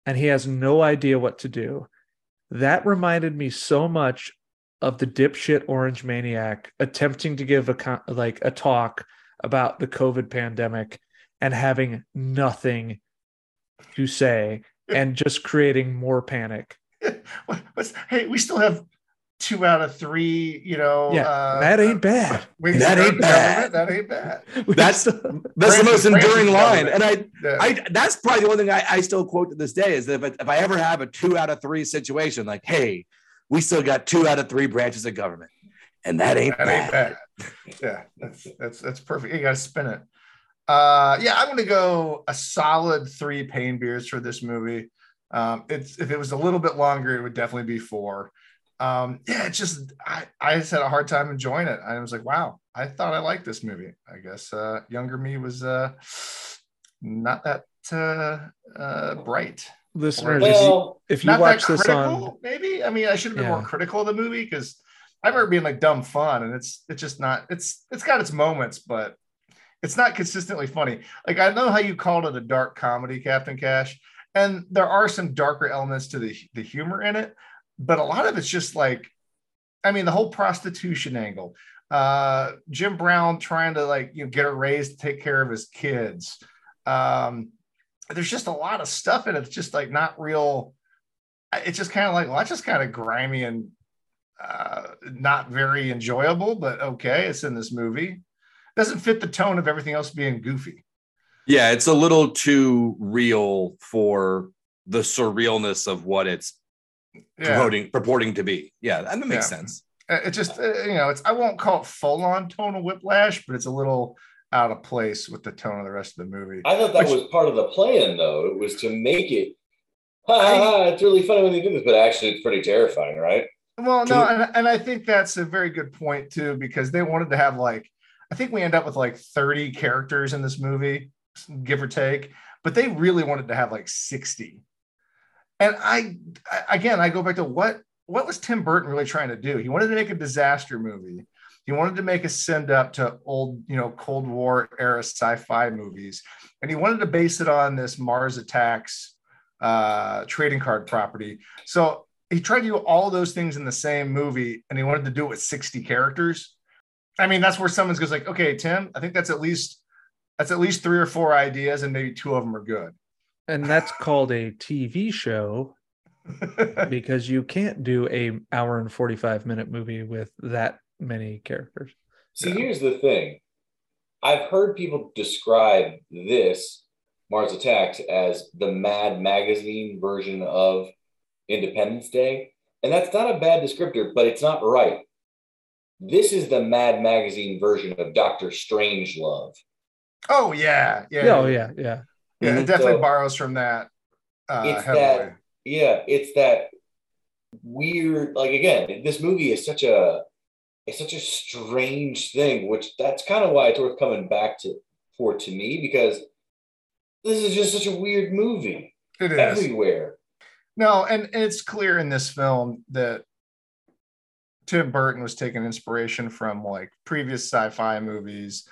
and he has no idea what to do that reminded me so much of the dipshit orange maniac attempting to give a like a talk about the covid pandemic and having nothing to say and just creating more panic. What's hey, we still have two out of three, you know. yeah uh, that ain't bad wings That ain't bad. That ain't bad. That's- still- That's the most enduring line, and I Yeah. I that's probably the one thing I, I still quote to this day is that if I, if I ever have a two out of three situation, like, hey, we still got two out of three branches of government, and that ain't That ain't bad. bad. Yeah, that's that's that's perfect. You gotta spin it. Uh yeah, I'm gonna go a solid three pain beers for this movie. Um, it's if it was a little bit longer, it would definitely be four. Um, yeah, it's just I, I just had a hard time enjoying it. I was like, wow, I thought I liked this movie. I guess uh younger me was uh not that uh uh bright. listeners if you, Well, if you not watch that this critical, on maybe. I mean, I should have been Yeah. more critical of the movie because I remember being like dumb fun, and it's it's just not. It's it's got its moments, but it's not consistently funny. Like I know how you called it a dark comedy, Captain Cash, and there are some darker elements to the the humor in it, but a lot of it's just like, I mean, the whole prostitution angle. Uh, Jim Brown trying to like you know get a raise to take care of his kids. Um, there's just a lot of stuff in it. It's just like not real. It's just kind of like well, that's just kind of grimy and uh, not very enjoyable, but okay, it's in this movie. Doesn't fit the tone of everything else being goofy. Yeah, it's a little too real for the surrealness of what it's Yeah, purporting purporting to be. Yeah, that makes Yeah. sense. Uh, it just uh, you know, it's I won't call it full on tonal whiplash, but it's a little out of place with the tone of the rest of the movie. I thought that Which- was part of the plan, though. It was to make it. Ha, ha, ha, it's really funny when they do this, but actually, it's pretty terrifying, right? Well, no, and, and I think that's a very good point too, because they wanted to have like, I think we end up with like 30 characters in this movie, give or take, but they really wanted to have like 60. And I, again, I go back to what what was Tim Burton really trying to do? He wanted to make a disaster movie. He wanted to make a send up to old, you know, Cold War era sci-fi movies, and he wanted to base it on this Mars Attacks uh, trading card property. So he tried to do all those things in the same movie and he wanted to do it with 60 characters. I mean, that's where someone goes like, okay, Tim, I think that's at least that's at least three or four ideas, and maybe two of them are good. And that's called a TV show because you can't do a hour and 45 minute movie with that many characters. See, Yeah. here's the thing. I've heard people describe this Mars Attacks as the Mad Magazine version of Independence Day, and that's not a bad descriptor, but it's not right. This is the Mad Magazine version of Doctor Strangelove. oh yeah, yeah. Yeah, oh yeah, yeah. Yeah, it Mhm. definitely So- borrows from that uh, It's heavily. that- yeah, it's that weird. Like again, this movie is such a it's such a strange thing, which that's kind of why it's worth coming back to for to me because this is just such a weird movie It is. everywhere. No, and, and it's clear in this film that Tim Burton was taking inspiration from like previous sci-fi movies,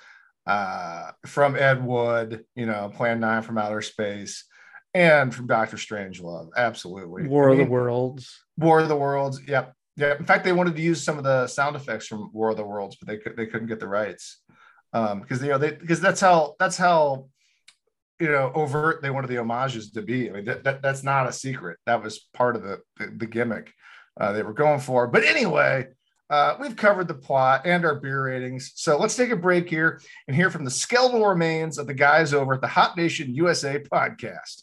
uh, from Ed Wood, you know, Plan 9 from Outer Space, and from Doctor Strangelove. Absolutely. War of the Worlds. War of the Worlds. Yep. Yep. In fact, they wanted to use some of the sound effects from War of the Worlds, but they could they couldn't get the rights. Um, because you know, they because that's how that's how you know overt they wanted the homages to be. I mean, that, that that's not a secret. That was part of the the, the gimmick uh, they were going for. But anyway, uh, we've covered the plot and our beer ratings. So let's take a break here and hear from the skeletal remains of the guys over at the Hop Nation USA podcast.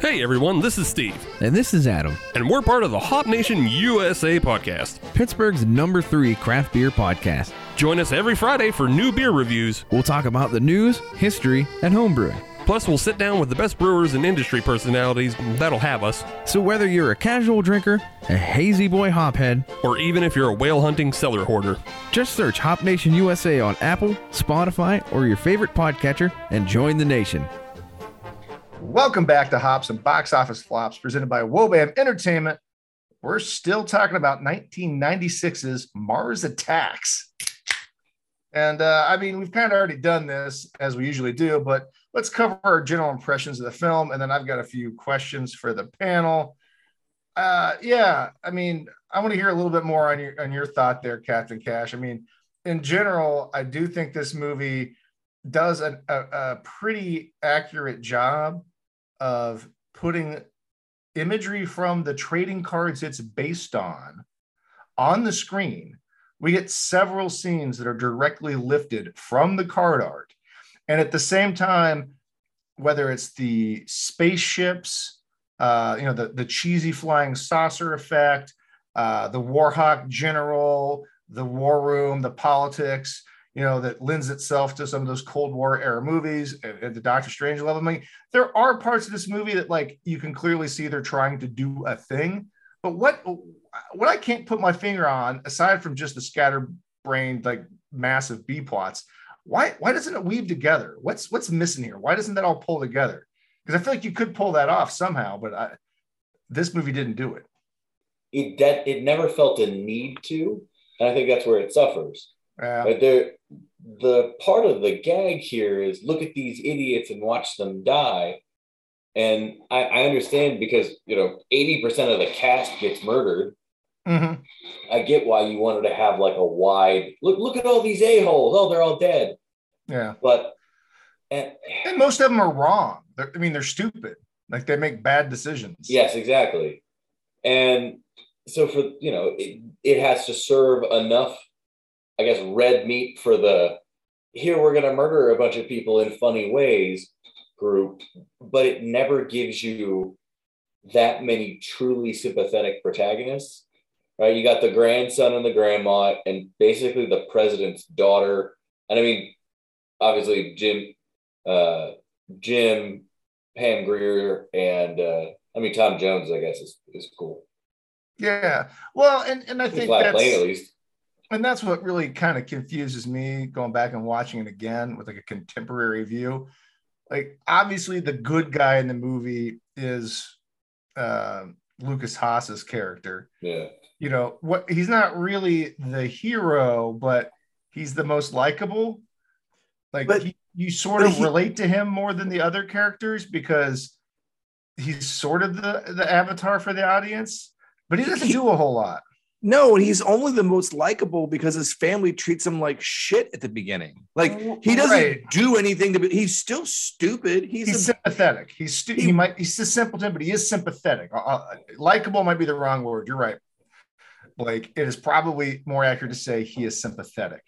Hey everyone, this is Steve, And this is Adam, and we're part of the Hop Nation USA podcast. Pittsburgh's number three craft beer podcast. Join us every Friday for new beer reviews. We'll talk about the news, history, and homebrewing. Plus, we'll sit down with the best brewers and industry personalities that'll have us, So whether you're a casual drinker, a hazy boy hophead, or even if you're a whale hunting cellar hoarder. just search Hop Nation USA on Apple, Spotify, or your favorite podcatcher and join the nation. Welcome back to Hops and Box Office Flops, presented by Wobam Entertainment. We're still talking about 1996's Mars Attacks. And uh, I mean, we've kind of already done this as we usually do, but let's cover our general impressions of the film. And then I've got a few questions for the panel. Uh, yeah, I mean, I want to hear a little bit more on your on your thought there, Captain Cash. I mean, in general, I do think this movie does a, a, a pretty accurate job of putting imagery from the trading cards it's based on on the screen. We get several scenes that are directly lifted from the card art. And at the same time, whether it's the spaceships, uh, you know, the, the cheesy flying saucer effect, uh, the Warhawk general, the war room, the politics, you know, that lends itself to some of those Cold War era movies and, and the Doctor Strangelove. I mean, there are parts of this movie that like you can clearly see they're trying to do a thing. But what what I can't put my finger on, aside from just the scatterbrained, like massive B plots, why why doesn't it weave together? What's what's missing here? Why doesn't that all pull together? Because I feel like you could pull that off somehow, but I, this movie didn't do it. It that it never felt a need to, and I think that's where it suffers. Yeah. But there, the part of the gag here is look at these idiots and watch them die. And I, I understand because you know 80% of the cast gets murdered. Mhm. I get why you wanted to have like a wide look. Look at all these a holes. Oh, they're all dead. Yeah. But and And most of them are wrong. They're, I mean, they're stupid. Like they make bad decisions. yes, exactly. And so for you know, it, it has to serve enough, I guess, red meat for the here we're gonna murder a bunch of people in funny ways group, but it never gives you that many truly sympathetic protagonists. Right? You got the grandson and the grandma, and basically the president's daughter. And I mean, obviously Jim, uh, Jim, Pam Grier, and uh, I mean Tom Jones. I guess is is cool. Yeah. Well, and, and I He's think that's Lane at least. and that's what really kind of confuses me going back and watching it again with like a contemporary view. Like obviously the good guy in the movie is uh, Lukas Haas's character. Yeah. You know what? He's not really the hero, but he's the most likable. Like But- he, you sort of he- relate to him more than the other characters because he's sort of the the avatar for the audience, but he doesn't He- do a whole lot. No, and he's only the most likable because his family treats him like shit at the beginning. Like he doesn't Right. do anything to be. He's still stupid. He's, he's a, sympathetic. He's stu- he, might he's a simpleton, but he is sympathetic. Uh, Uh, likable might be the wrong word. You're right, Blake. It is probably more accurate to say he is sympathetic.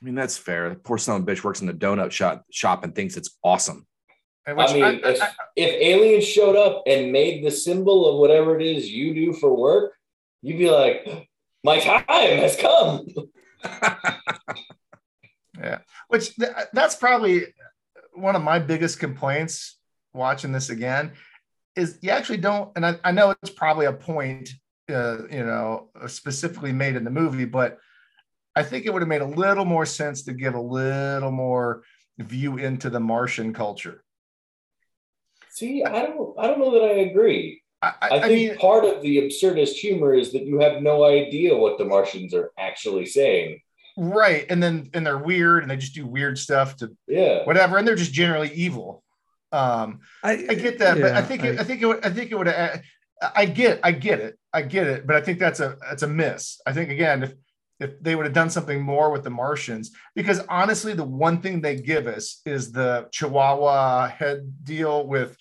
I mean, that's fair. The poor son of a bitch works in the donut shop shop and thinks it's awesome. I mean, I- if, I- if aliens showed up and made the symbol of whatever it is you do for work, you'd be like, my time has come. Yeah, which th- that's probably one of my biggest complaints watching this again is you actually don't, and I, I know it's probably a point, uh, you know, specifically made in the movie, but I think it would have made a little more sense to give a little more view into the Martian culture. See, I don't, I don't know that I agree. I, I, I I think mean, part of the absurdist humor is that you have no idea what the Martians are actually saying. right, and then and they're weird, and they just do weird stuff to Yeah. whatever, and they're just generally evil. Um, I, I get that, but I yeah, think it, I think it would, I think it would. I I get I get it I get it, but I think that's a that's a miss. I think again if if they would have done something more with the Martians, because honestly, the one thing they give us is the Chihuahua head deal with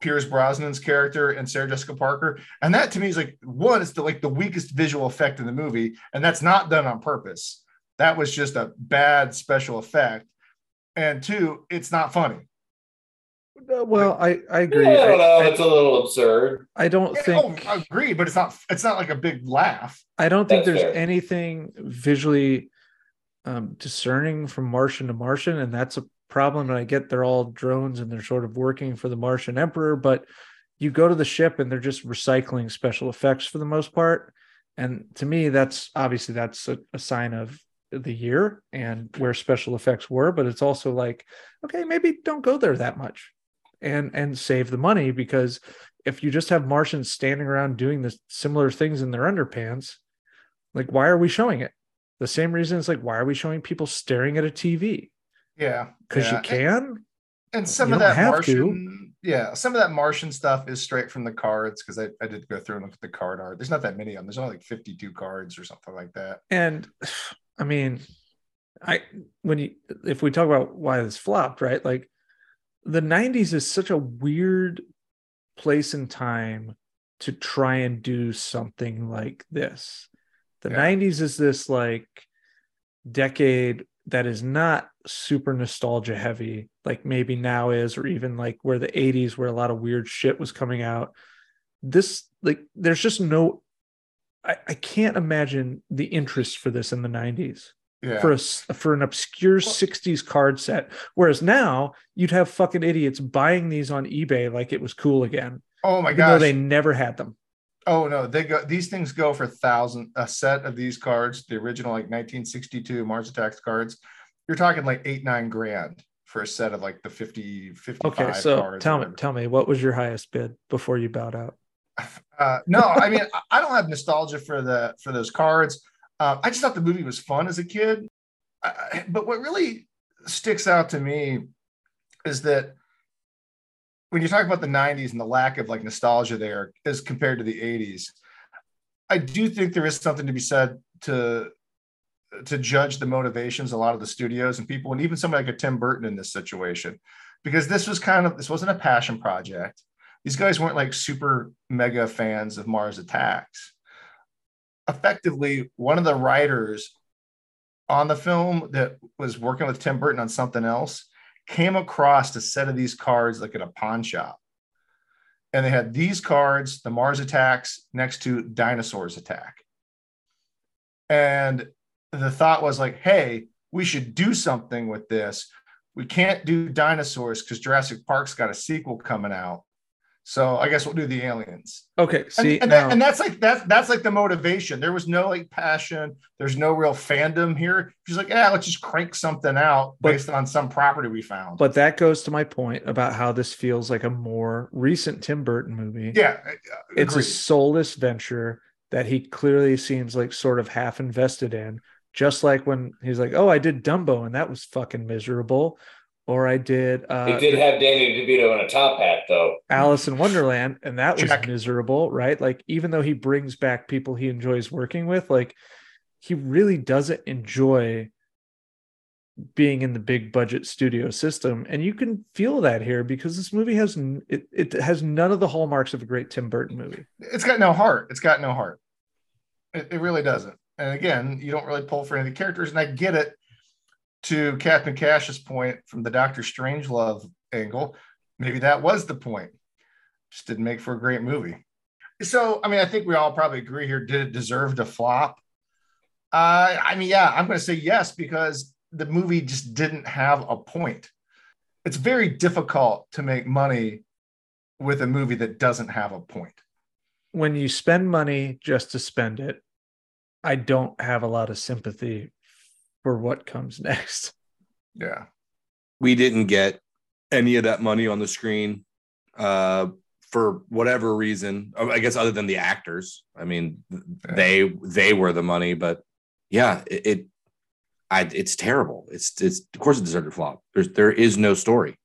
Pierce Brosnan's character and Sarah Jessica Parker, and that to me is like one, it's the like the weakest visual effect in the movie, and that's not done on purpose. That was just a bad special effect, and two, it's not funny. Well, I I agree. Yeah, I don't. I, it's a little absurd. I don't Yeah, think I agree, but it's not it's not like a big laugh. I don't think That's there's fair. anything visually um, discerning from Martian to Martian, and that's a problem. And I get they're all drones and they're sort of working for the Martian Emperor, but you go to the ship and they're just recycling special effects for the most part. And to me, that's obviously that's a, a sign of the year and where special effects were, but it's also like, okay, maybe don't go there that much and and save the money because if you just have Martians standing around doing the similar things in their underpants, like why are we showing it? The same reason it's like why are we showing people staring at a TV? Yeah, Because yeah. you can. And some You of that have Martian, yeah, some of that Martian stuff is straight from the cards because I, I did go through and look at the card art. There's not that many of them. There's only like 52 cards or something like that. And I mean, I when you if we talk about why this flopped, right? Like the 90s is such a weird place and time to try and do something like this. The Yeah. 90s is this like decade that is not super nostalgia heavy, like maybe now is, or even like where the 80s, where a lot of weird shit was coming out. This, like, there's just no, I, I can't imagine the interest for this in the 90s Yeah. for a s- for an obscure 60s card set whereas now you'd have fucking idiots buying these on ebay like it was cool again oh my god they never had them oh no, they go these things go for thousand a set of these cards, the original like 1962 Mars Attacks cards. You're talking like eight, nine grand for a set of like the 50, 55 okay so cards. tell me tell me what was your highest bid before you bowed out Uh, no, I mean, I- I don't have nostalgia for the for those cards. Um, I just thought the movie was fun as a kid. I, but what really sticks out to me is that when you talk about the '90s and the lack of like nostalgia there as compared to the '80s, I do think there is something to be said to to judge the motivations a lot of the studios and people, and even somebody like a Tim Burton in this situation, because this was kind of this wasn't a passion project these guys weren't like super mega fans of Mars Attacks. Effectively, one of the writers on the film that was working with Tim Burton on something else came across a set of these cards like at a pawn shop. And they had these cards, the Mars Attacks, next to Dinosaurs Attack. And the thought was like, hey, we should do something with this. We can't do dinosaurs because Jurassic Park's got a sequel coming out. So I guess we'll do the aliens. okay And, see and, now, that, and that's like that's that's like the motivation. There was no like passion. There's no real fandom here. She's like, yeah, let's just crank something out But- based on some property we found. but that goes to my point about how this feels like a more recent tim burton movie yeah, uh, it's a soulless venture that he clearly seems like sort of half invested in just like when he's like oh i did dumbo and that was fucking miserable or i did uh It did have Danny DeVito in a top hat, though. alice in wonderland and that was Check. miserable right like even though he brings back people he enjoys working with like he really doesn't enjoy being in the big budget studio system and you can feel that here because this movie has it, it has none of the hallmarks of a great tim burton movie it's got no heart. It's got no heart. It, it really doesn't. And again, you don't really pull for any of the characters. And I get it to Captain Cash's point from the Doctor Strangelove angle. Maybe that was the point. Just didn't make for a great movie. So, I mean, I think we all probably agree here. Did it deserve to flop? Uh, I mean, yeah, I'm going to say yes because the movie just didn't have a point. it's very difficult to make money with a movie that doesn't have a point. When you spend money just to spend it, I don't have a lot of sympathy for what comes next. Yeah. we didn't get any of that money on the screen uh, for whatever reason. I guess other than the actors. I mean, they they were the money, but yeah, it, it I, it's terrible. It's it's of course a deserted flop. There's there is no story.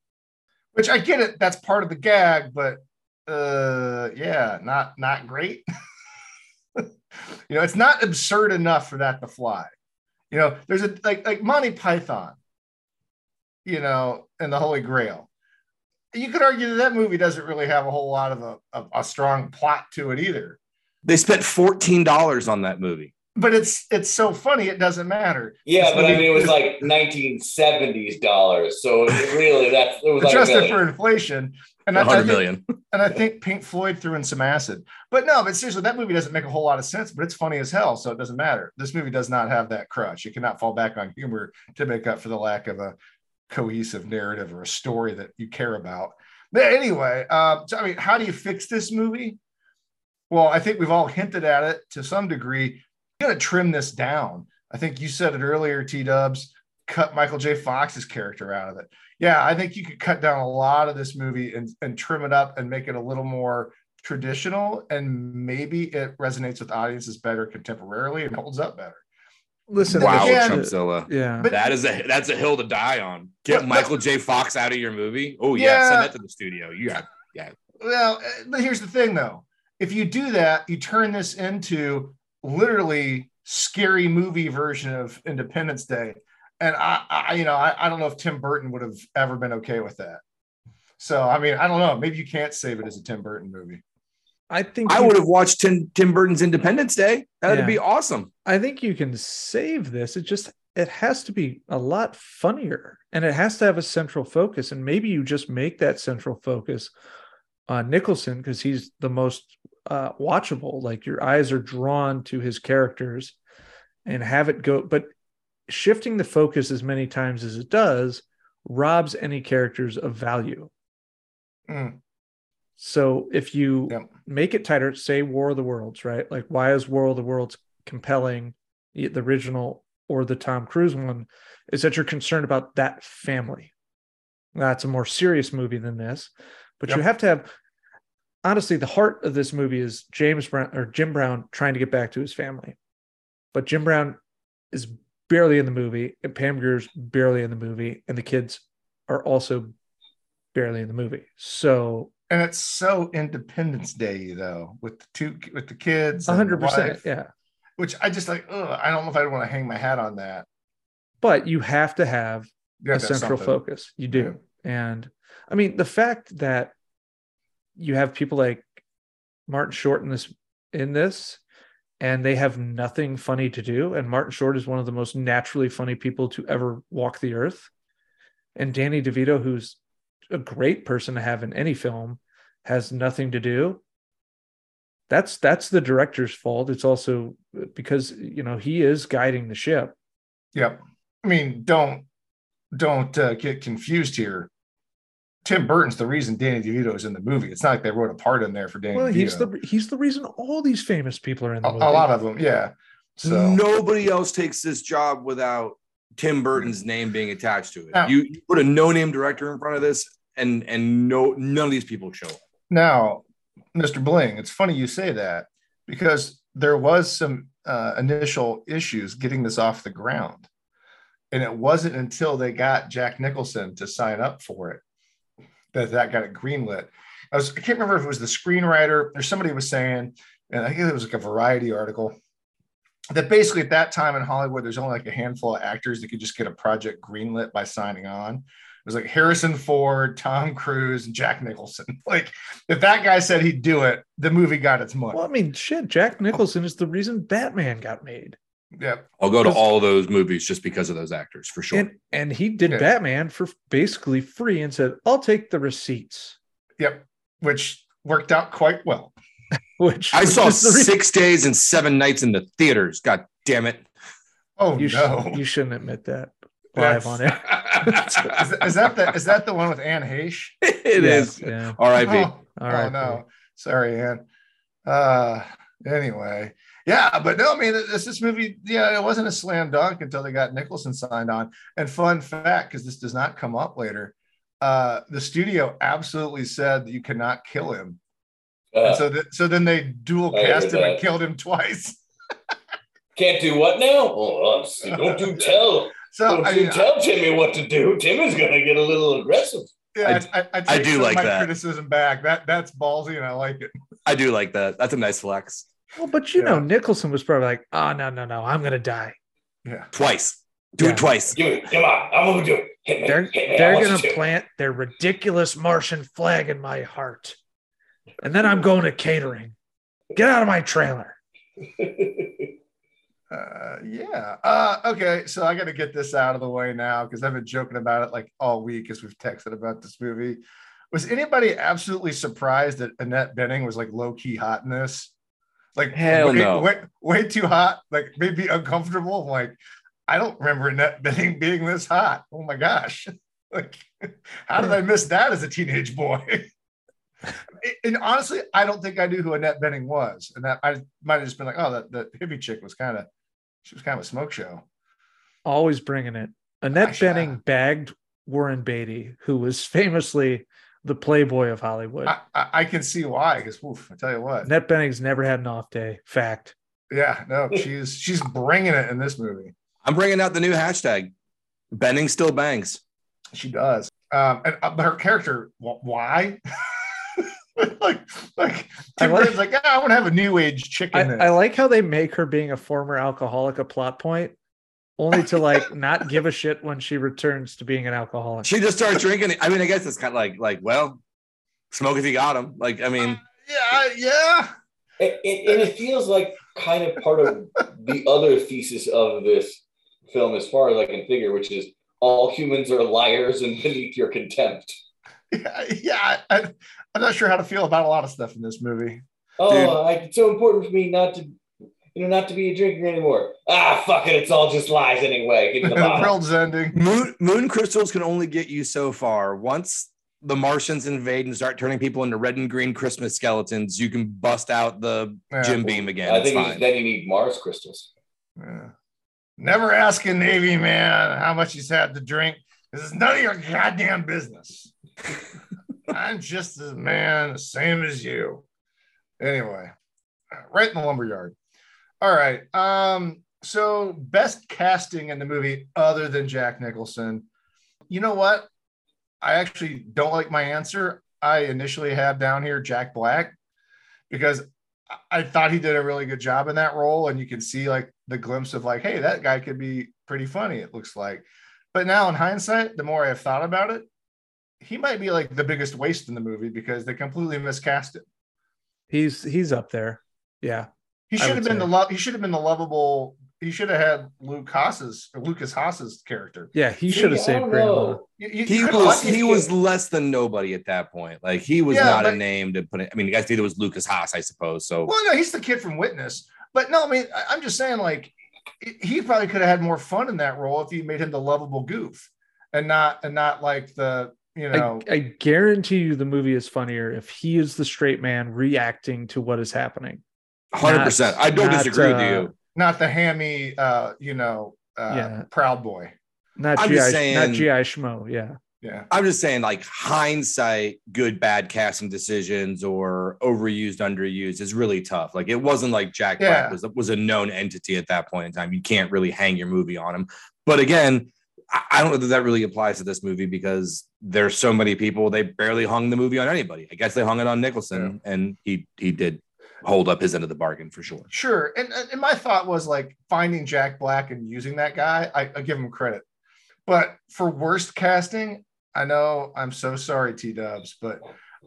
Which I get it, that's part of the gag, but uh yeah, not not great. you know, it's not absurd enough for that to fly. You know, there's a like like Monty Python, you know, and the Holy Grail. You could argue that that movie doesn't really have a whole lot of a, a, a strong plot to it either. They spent fourteen dollars on that movie. But it's it's so funny it doesn't matter. Yeah, This but I mean, it was like 1970s dollars. So it really, that's it was like a adjusted for inflation. And I, I hundred think, and I think Pink Floyd threw in some acid. But no, but seriously, that movie doesn't make a whole lot of sense, but it's funny as hell, so it doesn't matter. This movie does not have that crutch. You cannot fall back on humor to make up for the lack of a cohesive narrative or a story that you care about. But anyway, uh, so I mean, how do you fix this movie? Well, I think we've all hinted at it to some degree. You got to trim this down. I think you said it earlier, T Dubs. Cut Michael J. Fox's character out of it. Yeah, I think you could cut down a lot of this movie and, and trim it up and make it a little more traditional, and maybe it resonates with audiences better contemporarily and holds up better. Listen, Wow, Yeah. Trumpzilla. yeah. But- That is a that's a hill to die on. Get But- Michael J. Fox out of your movie. Oh yeah, Yeah. send that to the studio. You got Well, uh, but here's the thing though. If you do that, you turn this into literally scary movie version of Independence Day. And I, I you know, I, I don't know if Tim Burton would have ever been okay with that. So I mean, I don't know. Maybe you can't save it as a Tim Burton movie. I think I would have watched Tim, Tim Burton's Independence Day. That'd Yeah. be awesome. I think you can save this. It just it has to be a lot funnier and it has to have a central focus. And maybe you just make that central focus on Nicholson because he's the most uh, watchable. Like your eyes are drawn to his characters and have it go. But shifting the focus as many times as it does robs any characters of value. Mm, So if you Yep. make it tighter, say War of the Worlds, right? Like why is War of the Worlds compelling, the the original or the Tom Cruise one? Is that you're concerned about that family. That's a more serious movie than this, but you have to have. Honestly, the heart of this movie is James Brown or Jim Brown trying to get back to his family, but Jim Brown is barely in the movie, and Pam Grier's barely in the movie, and the kids are also barely in the movie. So and it's so Independence Day though, with the two with the kids. A hundred percent, yeah. Which I just like. Ugh, I don't know if I want to hang my hat on that. But you have to have You a have to central something. focus. You do, and I mean the fact that you have people like Martin Short in this in this, and they have nothing funny to do. And Martin Short is one of the most naturally funny people to ever walk the earth. And Danny DeVito, who's a great person to have in any film, has nothing to do. That's that's the director's fault. It's also because you know he is guiding the ship. Yep. I mean, don't don't uh, get confused here. Tim Burton's the reason Danny DeVito is in the movie. It's not like they wrote a part in there for Danny Well, DeVito. he's the he's the reason all these famous people are in the a, movie. a lot of them, yeah. So Nobody else takes this job without Tim Burton's name being attached to it. Now- you, you put a no-name director in front of this, and and no none of these people show up. now, Mr. Bling, it's funny you say that because there was some uh, initial issues getting this off the ground, and it wasn't until they got Jack Nicholson to sign up for it that that got it greenlit. I was I can't remember if it was the screenwriter or somebody was saying, and I think it was like a Variety article that basically at that time in Hollywood, there's only like a handful of actors that could just get a project greenlit by signing on. It was like Harrison Ford, Tom Cruise, and Jack Nicholson. Like, if that guy said he'd do it, the movie got its money. Well, I mean, shit, Jack Nicholson is the reason Batman got made. Yep. I'll go to Because- all those movies just because of those actors for sure. And and he did Yeah. Batman for basically free and said, I'll take the receipts. Yep. Which worked out quite well. Which I saw is the reason- six days and seven nights in the theaters. God damn it! Oh you, sh- no. you shouldn't admit that. live Yes. on it. is, is that the is that the one with Anne Heche? It Yes, is. Yeah. R.I.P. Oh, oh, no, sorry, Anne. Uh, anyway, yeah, but no, I mean, this this movie, yeah, it wasn't a slam dunk until they got Nicholson signed on. And fun fact, because this does not come up later, uh, the studio absolutely said that you cannot kill him. Uh, And so, th- so then they dual cast him and killed him twice. can't do what now? Oh, don't you tell. So Don't I you mean, tell Timmy what to do. Timmy's gonna get a little aggressive. yeah, I, I, I, I do like my that. criticism back. That that's ballsy, and I like it. I do like that. That's a nice flex. Well, but you know, Nicholson was probably like, "Oh no, no, no, I'm gonna die." Yeah, Twice. Do Yeah. it twice. Give it. come on, I'm gonna do it. Hit me. They're hit me. They're gonna to. plant their ridiculous Martian flag in my heart, and then I'm going to catering. Get out of my trailer. uh, yeah. Uh, okay, so I got to get this out of the way now because I've been joking about it like all week as we've texted about this movie. Was anybody absolutely surprised that Annette Bening was like low key hot in this? Like, Hell way, no. way, way too hot. Like, maybe uncomfortable. I'm like, I don't remember Annette Bening being this hot. Oh my gosh! Like, how did I miss that as a teenage boy? and honestly, I don't think I knew who Annette Bening was, and that I might have just been like, oh, that the hippie chick was kind of, she was kind of a smoke show. Always bringing it. Annette Gosh, yeah. Bening bagged Warren Beatty, who was famously the playboy of Hollywood. I, I, I can see why, because I tell you what, Annette Bening's never had an off day. Fact. yeah, no, she's she's bringing it in this movie. I'm bringing out the new hashtag. Benning still bangs. She does. Um, and uh, her character, wh- why? like, like I like- Burton's like, "Ah, I want to have a new age chicken. I. I like how they make her being a former alcoholic a plot point, only to like not give a shit when she returns to being an alcoholic. She just starts drinking. I mean, I guess it's kind of like, like, well, smoke if you got him. Like, I mean, uh, yeah, yeah. It, it, and it feels like kind of part of the other thesis of this film, as far as I can figure, which is all humans are liars and beneath your contempt. Yeah, yeah. I, I'm not sure how to feel about a lot of stuff in this movie. Oh, I, it's so important for me not to, you know, not to be a drinker anymore. Ah, fuck it, it's all just lies anyway. Get to the the world's ending. moon, moon crystals can only get you so far. Once the Martians invade and start turning people into red and green Christmas skeletons, you can bust out the Yeah. Jim Beam again. I It's think fine. then you need Mars crystals. Yeah. Never ask a Navy man how much he's had to drink. This is none of your goddamn business. I'm just a man, the same as you. Anyway, right in the lumberyard. All right. Um, so best casting in the movie other than Jack Nicholson. You know what? I actually don't like my answer. I initially had down here Jack Black because I- thought he did a really good job in that role, and you can see like the glimpse of like, hey, that guy could be pretty funny. It looks like, but now in hindsight, the more I have thought about it, he might be like the biggest waste in the movie because they completely miscast him. He's he's up there. Yeah. He should have been say. the love. He should have been the lovable. He should have had Luke Haas's or Lukas Haas's character. Yeah, he should have I saved don't Grandma. You- you- He you was let- he was less than nobody at that point. Like he was Yeah, not but- a name to put it. I mean, the guys did it was Lukas Haas, I suppose. So Well, no, he's the kid from Witness. But no, I mean, I- I'm just saying, like, he- he probably could have had more fun in that role if you made him the lovable goof, and not and not like the you know. I, I guarantee you the movie is funnier if he is the straight man reacting to what is happening. Hundred percent. I don't not, disagree with uh, you. not the hammy, uh, you know, uh, Yeah. proud boy. Not I'm GI, just saying- not GI Schmo. Yeah. Yeah. I'm just saying, like hindsight, good bad casting decisions or overused, underused is really tough. Like it wasn't like Jack Yeah. Black was was a known entity at that point in time. You can't really hang your movie on him. But again, I I don't know that that really applies to this movie because there's so many people. They barely hung the movie on anybody. I guess they hung it on Nicholson, and he he did hold up his end of the bargain for sure. Sure. And, and and my thought was like finding Jack Black and using that guy, I, I give him credit. But for worst casting, I know I'm so sorry, T Dubs, but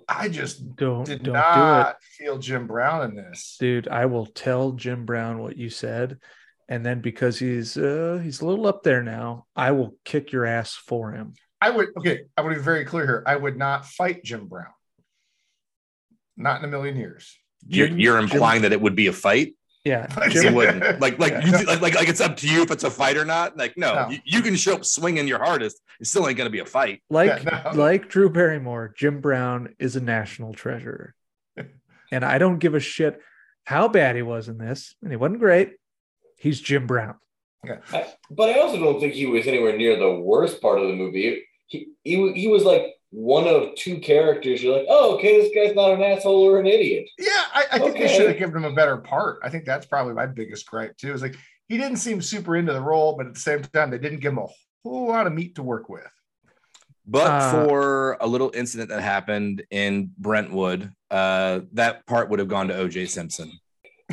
I just Don't did don't not feel Jim Brown in this. Dude, I will tell Jim Brown what you said. And then because he's uh he's a little up there now, I will kick your ass for him. I would okay, I would be very clear here. I would not fight Jim Brown. Not in a million years. You're, you're Jim- implying that it would be a fight. Yeah, Like, He wouldn't. Like, like, Yeah. you, like, like, like, it's up to you if it's a fight or not. Like, no, No. You, you can show up swinging your hardest. It still ain't gonna be a fight. like Yeah, no. like Drew Barrymore, Jim Brown is a national treasure, and I don't give a shit how bad he was in this, and he wasn't great. He's Jim Brown. I, but I also don't think he was anywhere near the worst part of the movie. He he, he was like one of two characters. You're like, oh, okay, this guy's not an asshole or an idiot. Yeah, I, I think they should have given him a better part. I think that's probably my biggest gripe too. Is like he didn't seem super into the role, but at the same time, they didn't give him a whole lot of meat to work with. But Uh, for a little incident that happened in Brentwood, uh, that part would have gone to OJ Simpson.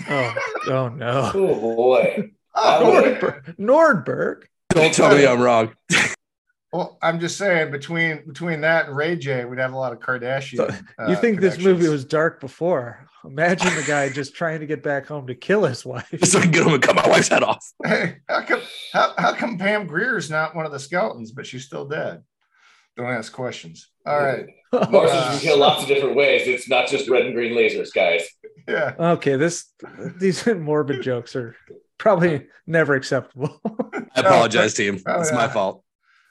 Oh, oh no, Oh boy. Oh, would- man. Nordberg. Nordberg. Don't tell me I'm wrong. Well, I'm just saying between between that and Ray J, we'd have a lot of Kardashian. So, uh, you think this movie was dark before? Imagine the guy just trying to get back home to kill his wife. so I can get him and cut my wife's head off. Hey, how come how, how come Pam Grier's not one of the skeletons, but she's still dead? Don't ask questions. All right. Martians Uh, can kill lots of different ways. It's not just red and green lasers, guys. Yeah. Okay, this these morbid jokes are probably never acceptable. I apologize, team. Oh, it's yeah. my fault.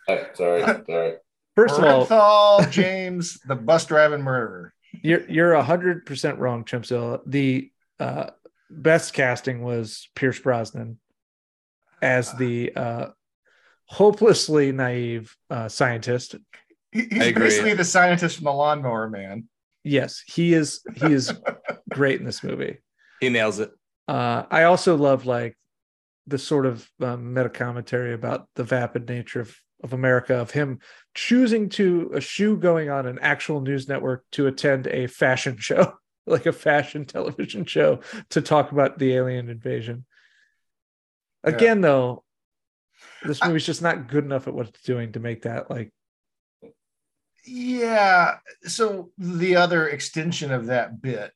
Sorry, sorry. First of all, James, the bus driving murderer. you're you're hundred percent wrong, Chimpzilla. The uh, best casting was Pierce Brosnan as the uh, hopelessly naive uh, scientist. He's basically the scientist from the lawnmower man. Yes, he is. He is great in this movie. He nails it. Uh, I also love like the sort of um, meta commentary about the vapid nature of of America, of him choosing to eschew going on an actual news network to attend a fashion show, like a fashion television show, to talk about the alien invasion. Yeah. Again, though, this movie's just not good enough at what it's doing to make that like Yeah. So the other extension of that bit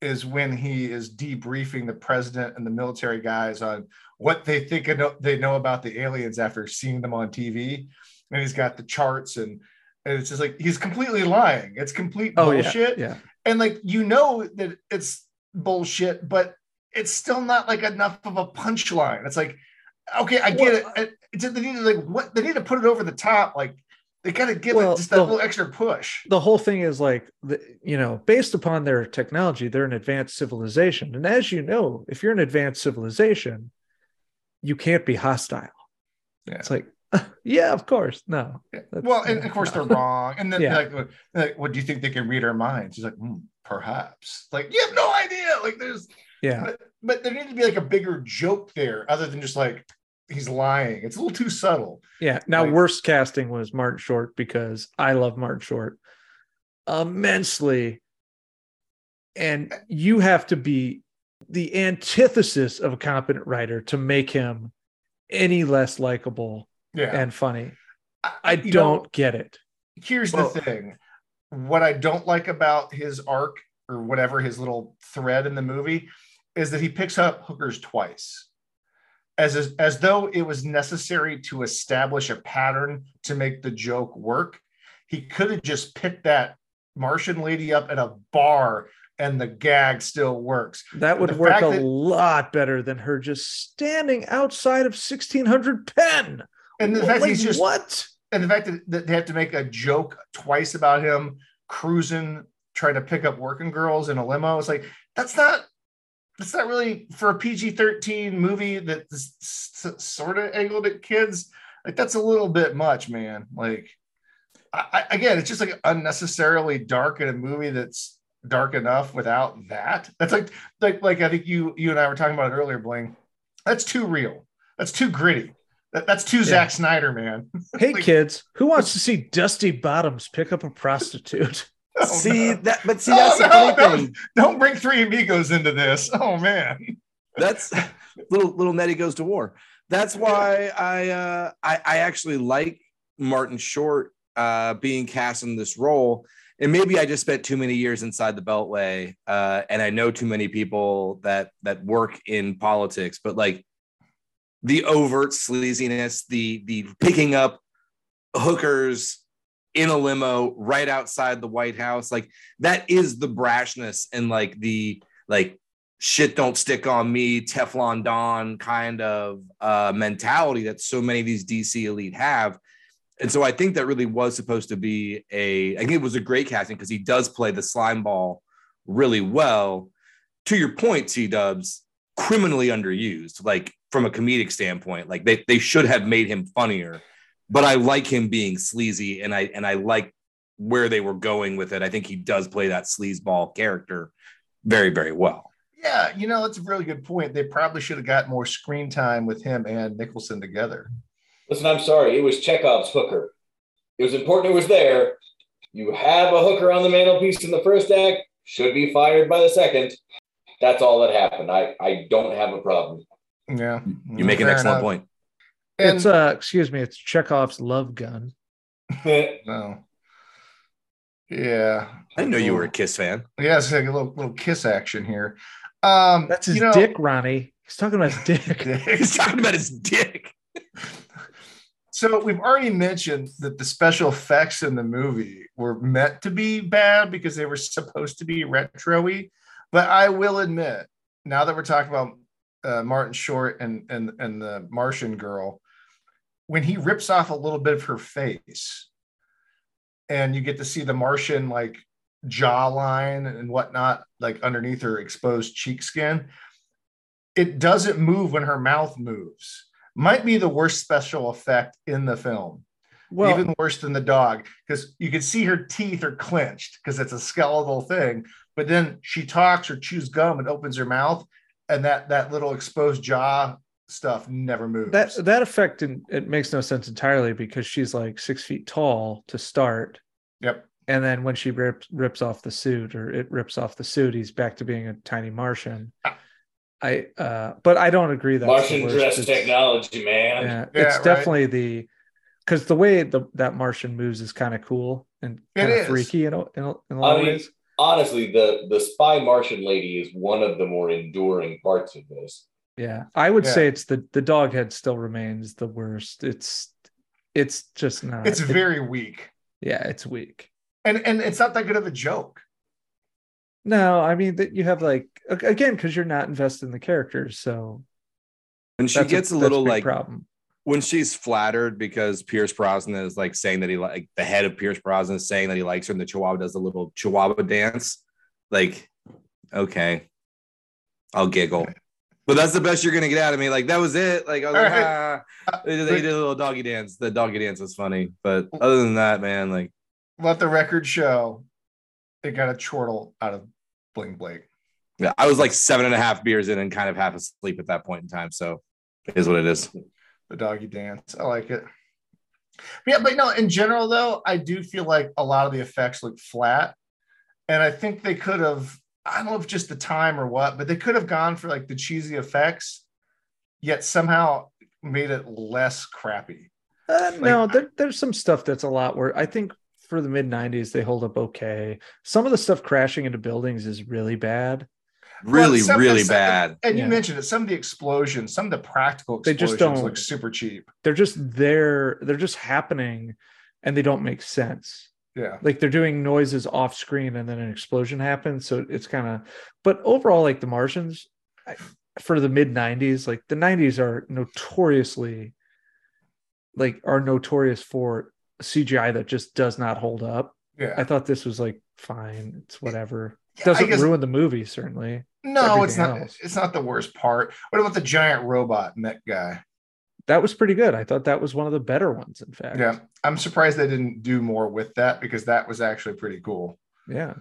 is when he is debriefing the president and the military guys on what they think they know about the aliens after seeing them on TV. And he's got the charts and, and it's just like he's completely lying. It's complete oh bullshit. yeah. And like you know that it's bullshit, but it's still not like enough of a punchline. It's like, okay, I get Well, it. It's, they need to like what they need to put it over the top. Like they got to give Well, it just that the- little extra push. the whole thing is like the, you know based upon their technology they're an advanced civilization and as you know if you're an advanced civilization you can't be hostile Yeah. it's like yeah of course no. Well, and of course they're wrong. And then Yeah. like, what- like, what do you think they can read our minds? He's like, "Hmm, perhaps. Like, you have no idea. Like, there's, yeah but, but there needs to be like a bigger joke there, other than just like he's lying. It's a little too subtle. yeah now Like- worst casting was martin short because i love martin short immensely and you have to be the antithesis of a competent writer to make him any less likable Yeah. and funny i you don't know, get it here's Well- the thing what i don't like about his arc or whatever his little thread in the movie is that he picks up hookers twice as as, though it was necessary to establish a pattern to make the joke work he could have just picked that martian lady up at a bar and the gag still works That would work a that- lot better than her just standing outside of 1600 Penn. and the fact Like, he's just what? and the fact that they have to make a joke twice about him cruising trying to pick up working girls in a limo it's like that's not that's not really for a pg-13 movie that's sort of angled at kids like that's a little bit much man like I, again it's just like unnecessarily dark in a movie that's dark enough without that that's like like like i think you you and i were talking about it earlier Bling. that's too real that's too gritty that, that's too Zack Snyder, man. Hey, Like- kids, who wants to see Dusty Bottoms pick up a prostitute? Oh, see no. that, but see Oh, that's the no, funny thing. Don't bring three amigos into this. Oh man. That's little little Nettie goes to war. That's why I uh, I, I actually like Martin Short uh, being cast in this role. And maybe I just spent too many years inside the Beltway, uh, and I know too many people that that work in politics. But like the overt sleaziness, the the picking up hookers in a limo right outside the White House, like that is the brashness and like the like shit don't stick on me, Teflon Don kind of uh, mentality that so many of these DC elite have. And so I think that really was supposed to be a, I think it was a great casting because he does play the slime ball really well. To your point, T dubs, criminally underused, like from a comedic standpoint. Like they, they should have made him funnier, but I like him being sleazy and I and I like where they were going with it. I think he does play that sleazeball character very, very well. Yeah, you know, that's a really good point. They probably should have got more screen time with him and Nicholson together. Listen, I'm sorry. It was Chekhov's hooker. It was important it was there. You have a hooker on the mantelpiece in the first act, should be fired by the second. That's all that happened. I, I don't have a problem. Yeah. You make an excellent enough. point. And, it's uh excuse me, it's Chekhov's love gun. no. Yeah. I didn't know you were a Kiss fan. Yeah, it's like a little little kiss action here. Um That's his you know, dick, Ronnie. He's talking about his dick. He's talking about his dick. So we've already mentioned that the special effects in the movie were meant to be bad because they were supposed to be retro-y. But I will admit, now that we're talking about uh, Martin Short and and and the Martian girl, when he rips off a little bit of her face, and you get to see the Martian like jawline and whatnot, like underneath her exposed cheek skin, it doesn't move when her mouth moves. Might be the worst special effect in the film Well, even worse than the dog because you can see her teeth are clenched because it's a skeletal thing but then she talks or chews gum and opens her mouth and that that little exposed jaw stuff never moves. That that effect in, it makes no sense entirely because she's like six feet tall to start. Yep. And then when she rips rips off the suit or it rips off the suit he's back to being a tiny martian. I uh but i don't agree that Martian dress technology, man. yeah, Yeah, it's right. definitely the because the way the that martian moves is kind of cool and kind of freaky in a, in a, in a lot I of mean, ways. honestly, the the spy Martian lady is one of the more enduring parts of this. Yeah. I would Yeah. say it's the the dog head still remains the worst. It's it's just not. It's it- very weak. Yeah it's weak. And and it's not that good of a joke. No, I mean that you have like again because you're not invested in the characters, so When she that's gets a, that's little big like problem. when she's flattered because Pierce Brosnan is like saying that he like the head of Pierce Brosnan is saying that he likes her, and the Chihuahua does a little Chihuahua dance. Like, okay, I'll giggle, but that's the best you're gonna get out of me. Like that was it. Like I was like, Alright. ah. They did, they did a little doggy dance. The doggy dance was funny, but other than that, man, like let the record show they got a chortle out of bling blake yeah, I was like seven and a half beers in and kind of half asleep at that point in time. So it is what it is. the doggy dance. I like it. Yeah, but no, in general though, I do feel like a lot of the effects look flat. And I think they could have, I don't know if just the time or what, but they could have gone for like the cheesy effects, yet somehow made it less crappy. Uh, no, there, there's some stuff that's a lot where I think for the mid '90s they hold up okay. Some of the stuff crashing into buildings is really bad. Really, Well, some- really some- bad. And Yeah. you mentioned it, some of the explosions, some of the practical They just explosions don't- look super cheap. They're just there. They're just happening, and they don't make sense. Yeah. Like they're doing noises off screen, and then an explosion happens. So it's kind of. But overall, like the Martians, I, for the mid '90s, like the '90s are notoriously, like are notorious for CGI that just does not hold up. Yeah. I thought this was like fine. It's whatever. Yeah, Doesn't guess- ruin the movie, certainly. no, it's not else. it's not the worst part. What about the giant robot mech guy? That was pretty good. I thought that was one of the better ones, in fact. Yeah. I'm surprised they didn't do more with that because that was actually pretty cool. Yeah.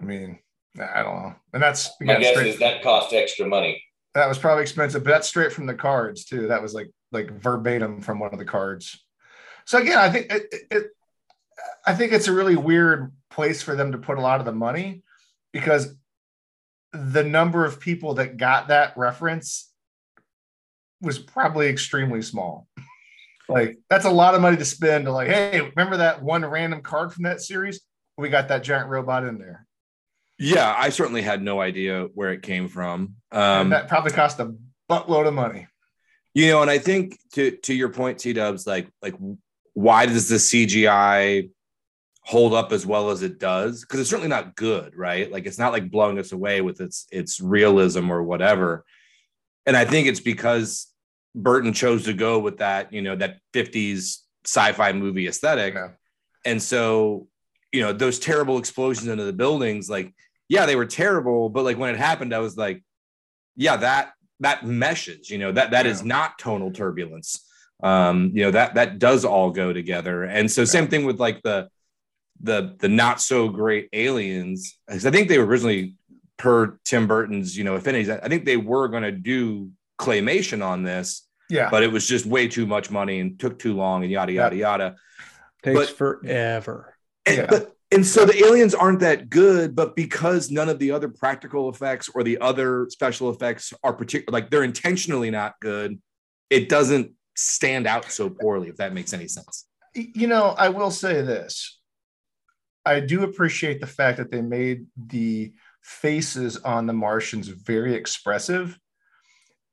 I mean, I don't know. And that's My guess straight, is that cost extra money. that was probably expensive, but that's straight from the cards too. That was like like verbatim from one of the cards. So again, I think it, it, it I think it's a really weird place for them to put a lot of the money because the number of people that got that reference was probably extremely small. Like that's a lot of money to spend to like, hey, remember that one random card from that series? We got that giant robot in there. Yeah, I certainly had no idea where it came from. Um, that probably cost a buttload of money. you know, and I think to to your point, T Dubs, like like why does the CGI hold up as well as it does because it's certainly not good, right? Like it's not like blowing us away with its its realism or whatever. And I think it's because Burton chose to go with that, you know, that 50s sci-fi movie aesthetic. Yeah. And so, you know, those terrible explosions into the buildings, like, yeah, they were terrible, but like when it happened, I was like, yeah, that that meshes, you know, that that is Yeah. not tonal turbulence. Um, you know, that that does all go together. And so same thing with like the the the not so great aliens. 'Cause I think they were originally per Tim Burton's, you know, affinities. I I think they were going to do claymation on this, Yeah. but it was just way too much money and took too long and yada yada yada. Takes But- forever. And, Yeah. but, and so the aliens aren't that good, but because none of the other practical effects or the other special effects are particular, like they're intentionally not good, it doesn't stand out so poorly. If that makes any sense. you know, I will say this. I do appreciate the fact that they made the faces on the Martians very expressive.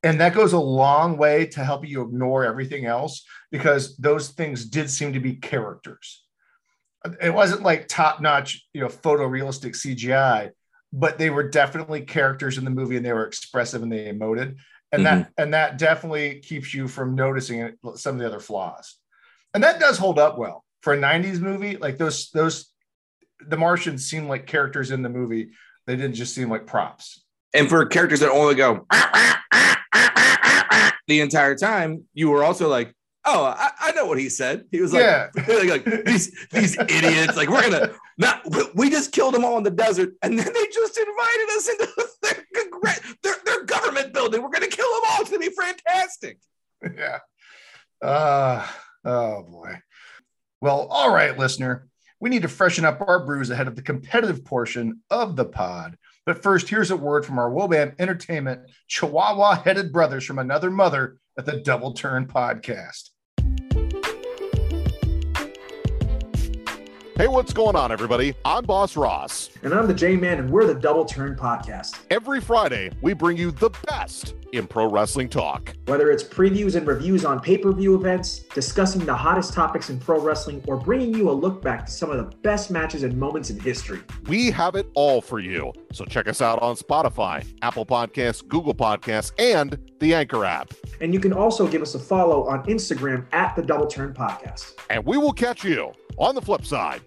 And that goes a long way to help you ignore everything else because those things did seem to be characters. It wasn't like top notch, you know, photorealistic CGI, but they were definitely characters in the movie and they were expressive and they emoted. And that mm-hmm. and that definitely keeps you from noticing some of the other flaws. And that does hold up well. For a 90s movie like those those the martians seem like characters in the movie. They didn't just seem like props. And for characters that only go the entire time, you were also like, oh, I, I know what he said. He was like, yeah like, like, these these idiots, like we're gonna not. We just killed them all in the desert, and then they just invited us into their their, their government building. We're gonna kill them all. It's gonna be fantastic. yeah uh oh boy well all right listener we need to freshen up our brews ahead of the competitive portion of the pod but first here's a word from our wobam entertainment chihuahua headed brothers from another mother at the double turn podcast Hey, what's going on, everybody? I'm Boss Ross. And I'm the J Man, and we're the Double Turn Podcast. Every Friday, we bring you the best in pro wrestling talk. Whether it's previews and reviews on pay per view events, discussing the hottest topics in pro wrestling, or bringing you a look back to some of the best matches and moments in history. We have it all for you. So check us out on Spotify, Apple Podcasts, Google Podcasts, and the Anchor app. And you can also give us a follow on Instagram at the Double Turn Podcast. And we will catch you on the flip side.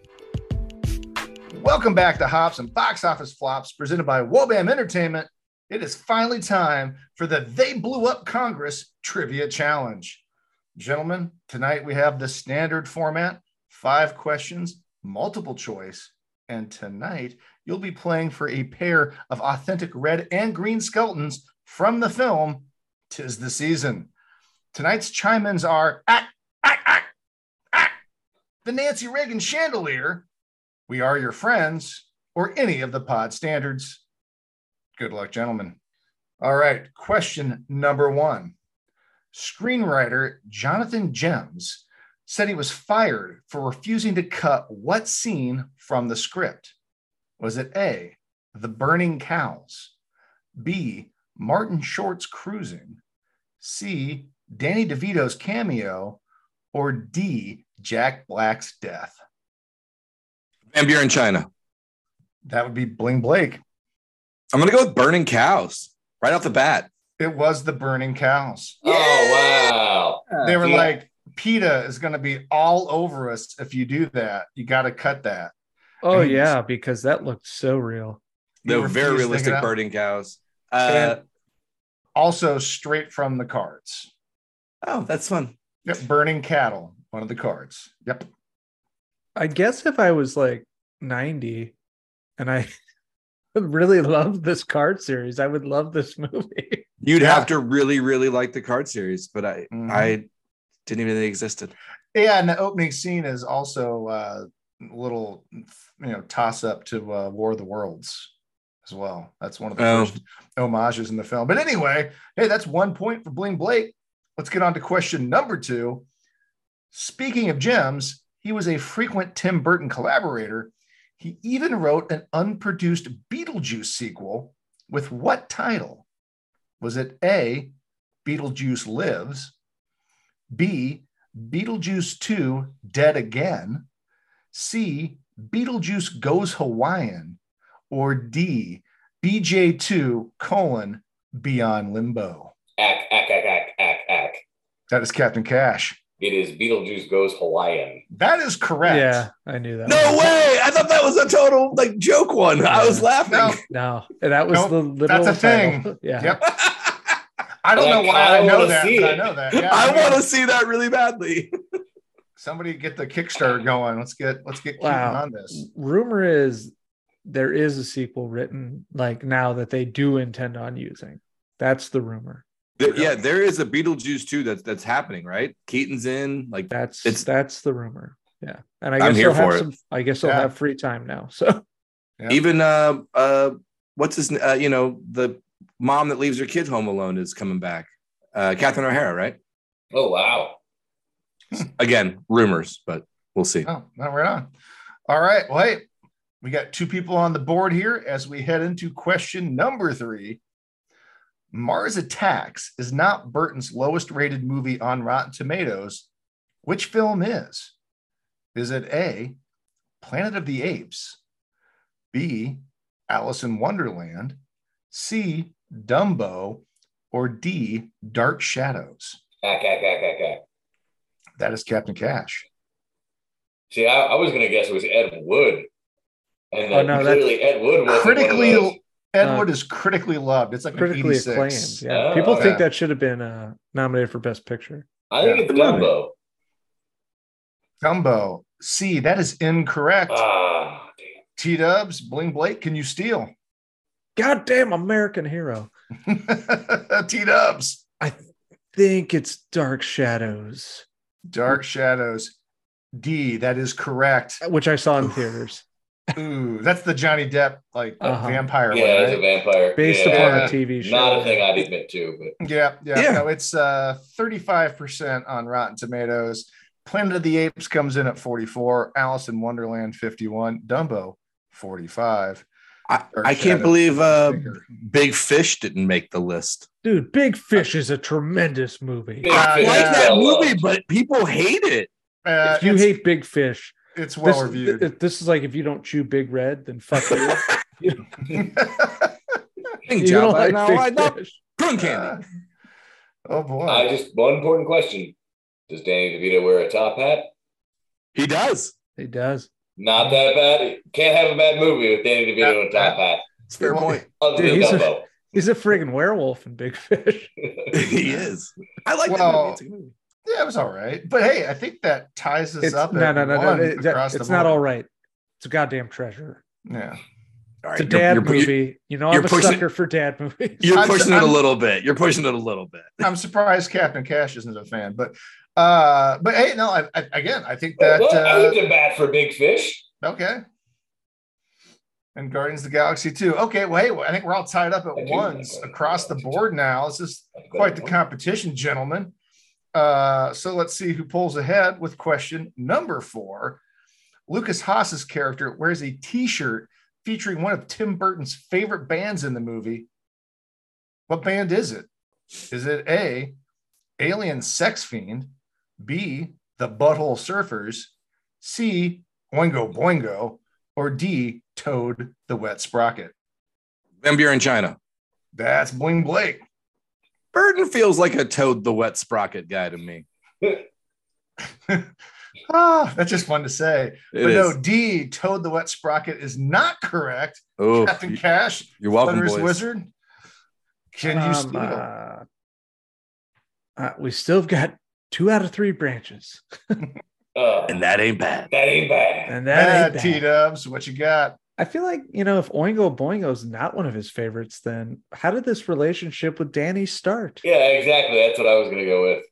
Welcome back to Hops and Box Office Flops presented by Wobam Entertainment. It is finally time for the They Blew Up Congress Trivia Challenge. Gentlemen, tonight we have the standard format five questions, multiple choice. And tonight you'll be playing for a pair of authentic red and green skeletons from the film Tis the Season. Tonight's chime ins are act, the Nancy Reagan chandelier, we Are Your Friends, or any of the pod standards. Good luck, gentlemen. All right, question number one. Screenwriter Jonathan Gems said he was fired for refusing to cut what scene from the script? Was it A, the burning cows, B, Martin Short's cruising, C, Danny DeVito's cameo, or D, Jack Black's death? And you're in China. That would be Bling Blake. I'm gonna go with burning cows right off the bat. It was the burning cows. Oh wow! They were Yeah. like, PETA is going to be all over us if you do that. You got to cut that. Oh And yeah, because that looked so real. He The refused very to take it realistic burning cows. Uh, also straight from the cards. oh, that's fun. Yep, burning cattle, one of the cards. Yep. I guess if I was like 90 and I really loved this card series, I would love this movie. You'd Yeah. have to really, really like the card series, but I, Mhm. I didn't even know they existed. Yeah, and the opening scene is also uh, a little, you know, toss up to uh, War of the Worlds as well. That's one of the Oh. first homages in the film. But anyway, hey, that's one point for Bling Blake. Let's get on to question number two. Speaking of gems, he was a frequent Tim Burton collaborator. He even wrote an unproduced Beetlejuice sequel with what title? Was it A, Beetlejuice Lives, B, Beetlejuice 2 Dead Again, C, Beetlejuice Goes Hawaiian, or D, BJ2 colon Beyond Limbo? Ack, ack, ack, ack, ack, ack. That is Captain Cash. It is Beetlejuice Goes Hawaiian. That is correct. Yeah, I knew that. No way! I thought that was a total like joke one. I was laughing. No. No, and that was Nope, the literal that's a title. thing. Yeah. Yep. I don't Well, know why I kinda know that, see but I know that. Yeah, I I want to see that really badly. somebody get the Kickstarter going. Let's get let's get Wow. on this. Rumor is there is a sequel written like now that they do intend on using. That's the rumor. There- yeah, there is a Beetlejuice too that's that's happening, right? Keaton's in, like That's It's- that's the rumor. Yeah. And I I'm guess here they'll have for it. some I guess I'll Yeah. have free time now. So Yeah. even uh uh what's his uh, you know the mom that leaves her kid home alone is coming back. Uh Catherine O'Hara, right? Oh, wow. Again, rumors, but we'll see. Oh, not right on. All right. Well, hey, we got two people on the board here as we head into question number three. Mars Attacks is not Burton's lowest rated movie on Rotten Tomatoes. Which film is? Is it A, Planet of the Apes, B, Alice in Wonderland, C, Dumbo, or D, Dark Shadows? That is Captain Cash. See, I, I was going to guess it was Ed Wood. And Oh, then no, that's- clearly Ed Wood was critically Ed Uh, is critically loved. It's like critically an acclaimed. Yeah. Oh, People okay. think that should have been uh, nominated for Best Picture. I think Yeah. it's Dumbo. Dumbo. C, that is incorrect. Ah, T Dubs, Bling Blake, can you steal? Goddamn American hero. T Dubs, I think it's Dark Shadows, Dark Shadows. D, that is correct. which I saw in theaters. Ooh, that's the Johnny Depp like Uh-huh. vampire yeah, one, it's a vampire. Based yeah. upon a TV show. Not a thing I'd admit to, but Yeah, yeah, Yeah. No, it's uh 35% on Rotten Tomatoes. Planet of the Apes comes in at 44, Alice in Wonderland 51, Dumbo 45. I, I can't believe uh. Big Fish didn't make the list. Dude, Big Fish is a tremendous movie. Big Uh, Fish yeah. like is that movie, but people hate it. Uh, if you hate Big Fish, it's well this, reviewed. th- this is like if you don't chew Big Red, then fuck you. Think, you Joe, don't like no, Big I not Fish. prune candy. Uh, oh boy. I just one important question: Does Danny DeVito wear a top hat? he does. He does. Not that bad. Can't have a bad movie with Danny DeVito in a top hat. It's a fair point. Dude, he's a- Dumbo. He's a friggin' werewolf in Big Fish. he is. I like that movie. It's a good movie. Yeah, it was all right. But hey, I think that ties us It's, up. no, at no, no, no. it- that- it's not board. all right. It's a goddamn treasure. Yeah. All It's a dad you're, you're- movie. You know, I'm a pushing- sucker for dad movies. You're I'm- pushing it a I'm- little bit. You're pushing it a little bit. I'm surprised Captain Cash isn't a fan, but uh, but hey, no, I, I, again, I think that well, I uh, looked at bat for Big Fish. okay. And Guardians of the Galaxy too. Okay, well, hey, I think we're all tied up at do like ones Guardians across the the board now. This is quite the competition, gentlemen. Uh, so let's see who pulls ahead with question number four. Lukas Haas's character wears a T-shirt featuring one of Tim Burton's favorite bands in the movie. What band is it? Is it A, Alien Sex Fiend, B, The Butthole Surfers, C, Oingo Boingo, or D, Toad the Wet Sprocket? Vampire in China. That's Bling Blake. Burton feels like a Toad the Wet Sprocket guy to me. ah, that's just fun to say. It but is. no, D, Toad the Wet Sprocket is not correct. oh, Captain Cash, you're welcome, Thunderous boys. Wizard. Can you Um, steal? uh, uh, we still have got two out of three branches, Uh, And that ain't bad. that ain't bad. and that Bad ain't bad. T Dubs, what you got? I feel like you know if Oingo Boingo is not one of his favorites, then how did this relationship with Danny start? Yeah, exactly. That's what I was gonna go with.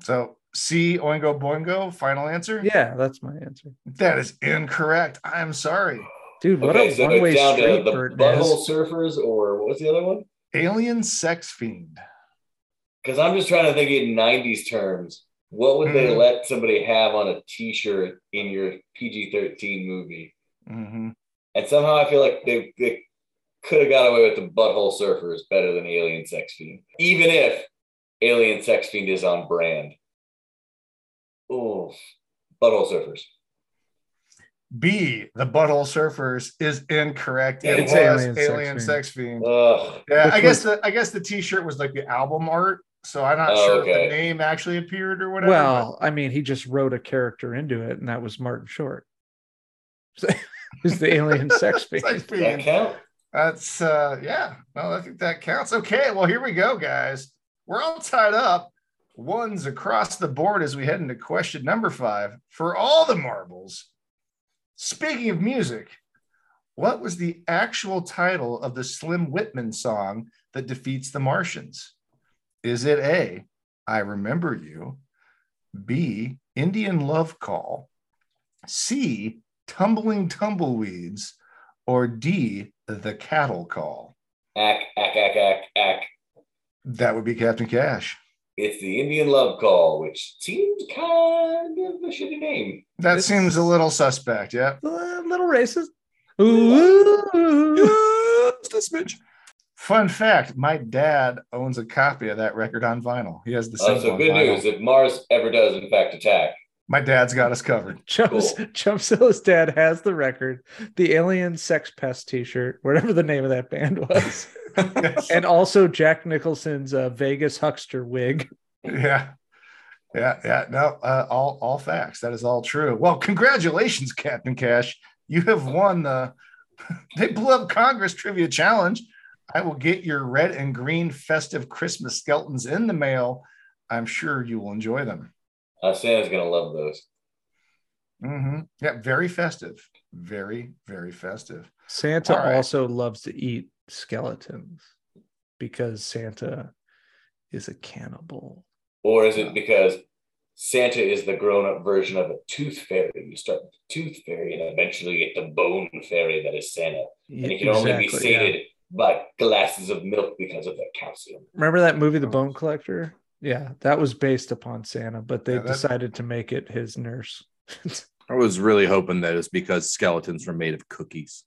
So C, Oingo Boingo, final answer? Yeah, that's my answer, That is incorrect. I'm sorry. dude. What okay, a so one way down to street the Burton Butthole is. Surfers, or what was the other one? Alien Sex Fiend. Because I'm just trying to think in '90s terms. What would they Mhm. let somebody have on a T-shirt in your PG-13 movie? Mhm. And somehow I feel like they, they could have got away with the Butthole Surfers better than Alien Sex Fiend, even if Alien Sex Fiend is on brand. Oh, Butthole Surfers. B, the Butthole Surfers is incorrect. It It's was Alien Alien, Sex Sex Fiend. Yeah, Which I guess was- the I guess the T-shirt was like the album art, so I'm not Oh, sure if the name actually appeared or whatever. Well, I mean, he just wrote a character into it, and that was Martin Short. Who's the alien sex fiend? Sex That count? That's uh yeah. Well, I think that counts. Okay, well here we go, guys. We're all tied up. Ones across the board as we head into question number five for all the marbles. Speaking of music, what was the actual title of the Slim Whitman song that defeats the Martians? Is it A, I Remember You, B, Indian Love Call, C, Tumbling Tumbleweeds, or D, The Cattle Call? Ack, ack, ack, ack, ack. That would be Captain Cash. It's the Indian Love Call, which seems kind of a shitty name. That It's- seems a little suspect. Yeah. A little racist. Ooh. Just a smidge. Fun fact my dad owns a copy of that record on vinyl. He has the Uh, single. so on good vinyl. news if Mars ever does, in fact, attack. My dad's got us covered. Chumps, Cool. Chumpzilla's dad has the record, the Alien Sex Pest T-shirt, whatever the name of that band was, Yes. and also Jack Nicholson's uh, Vegas huckster wig. Yeah. Yeah, yeah, no, uh, all all facts. That is all true. Well, congratulations, Captain Cash. You have won the They Blew Up Congress Trivia Challenge. I will get your red and green festive Christmas skeletons in the mail. I'm sure you will enjoy them. Uh, Santa's gonna love those. hmm Yeah, very festive. Very, very festive. Santa All right. also loves to eat skeletons because Santa is a cannibal. Or is it because Santa is the grown-up version of a tooth fairy? You start with the tooth fairy and eventually you get the bone fairy that is Santa. And it can only be Exactly, yeah. by glasses of milk because of the calcium. Remember that movie, The Oh. Bone Collector? Yeah, that was based upon Santa, but they Yeah, decided to make it his nurse. I was really hoping that it's because skeletons were made of cookies.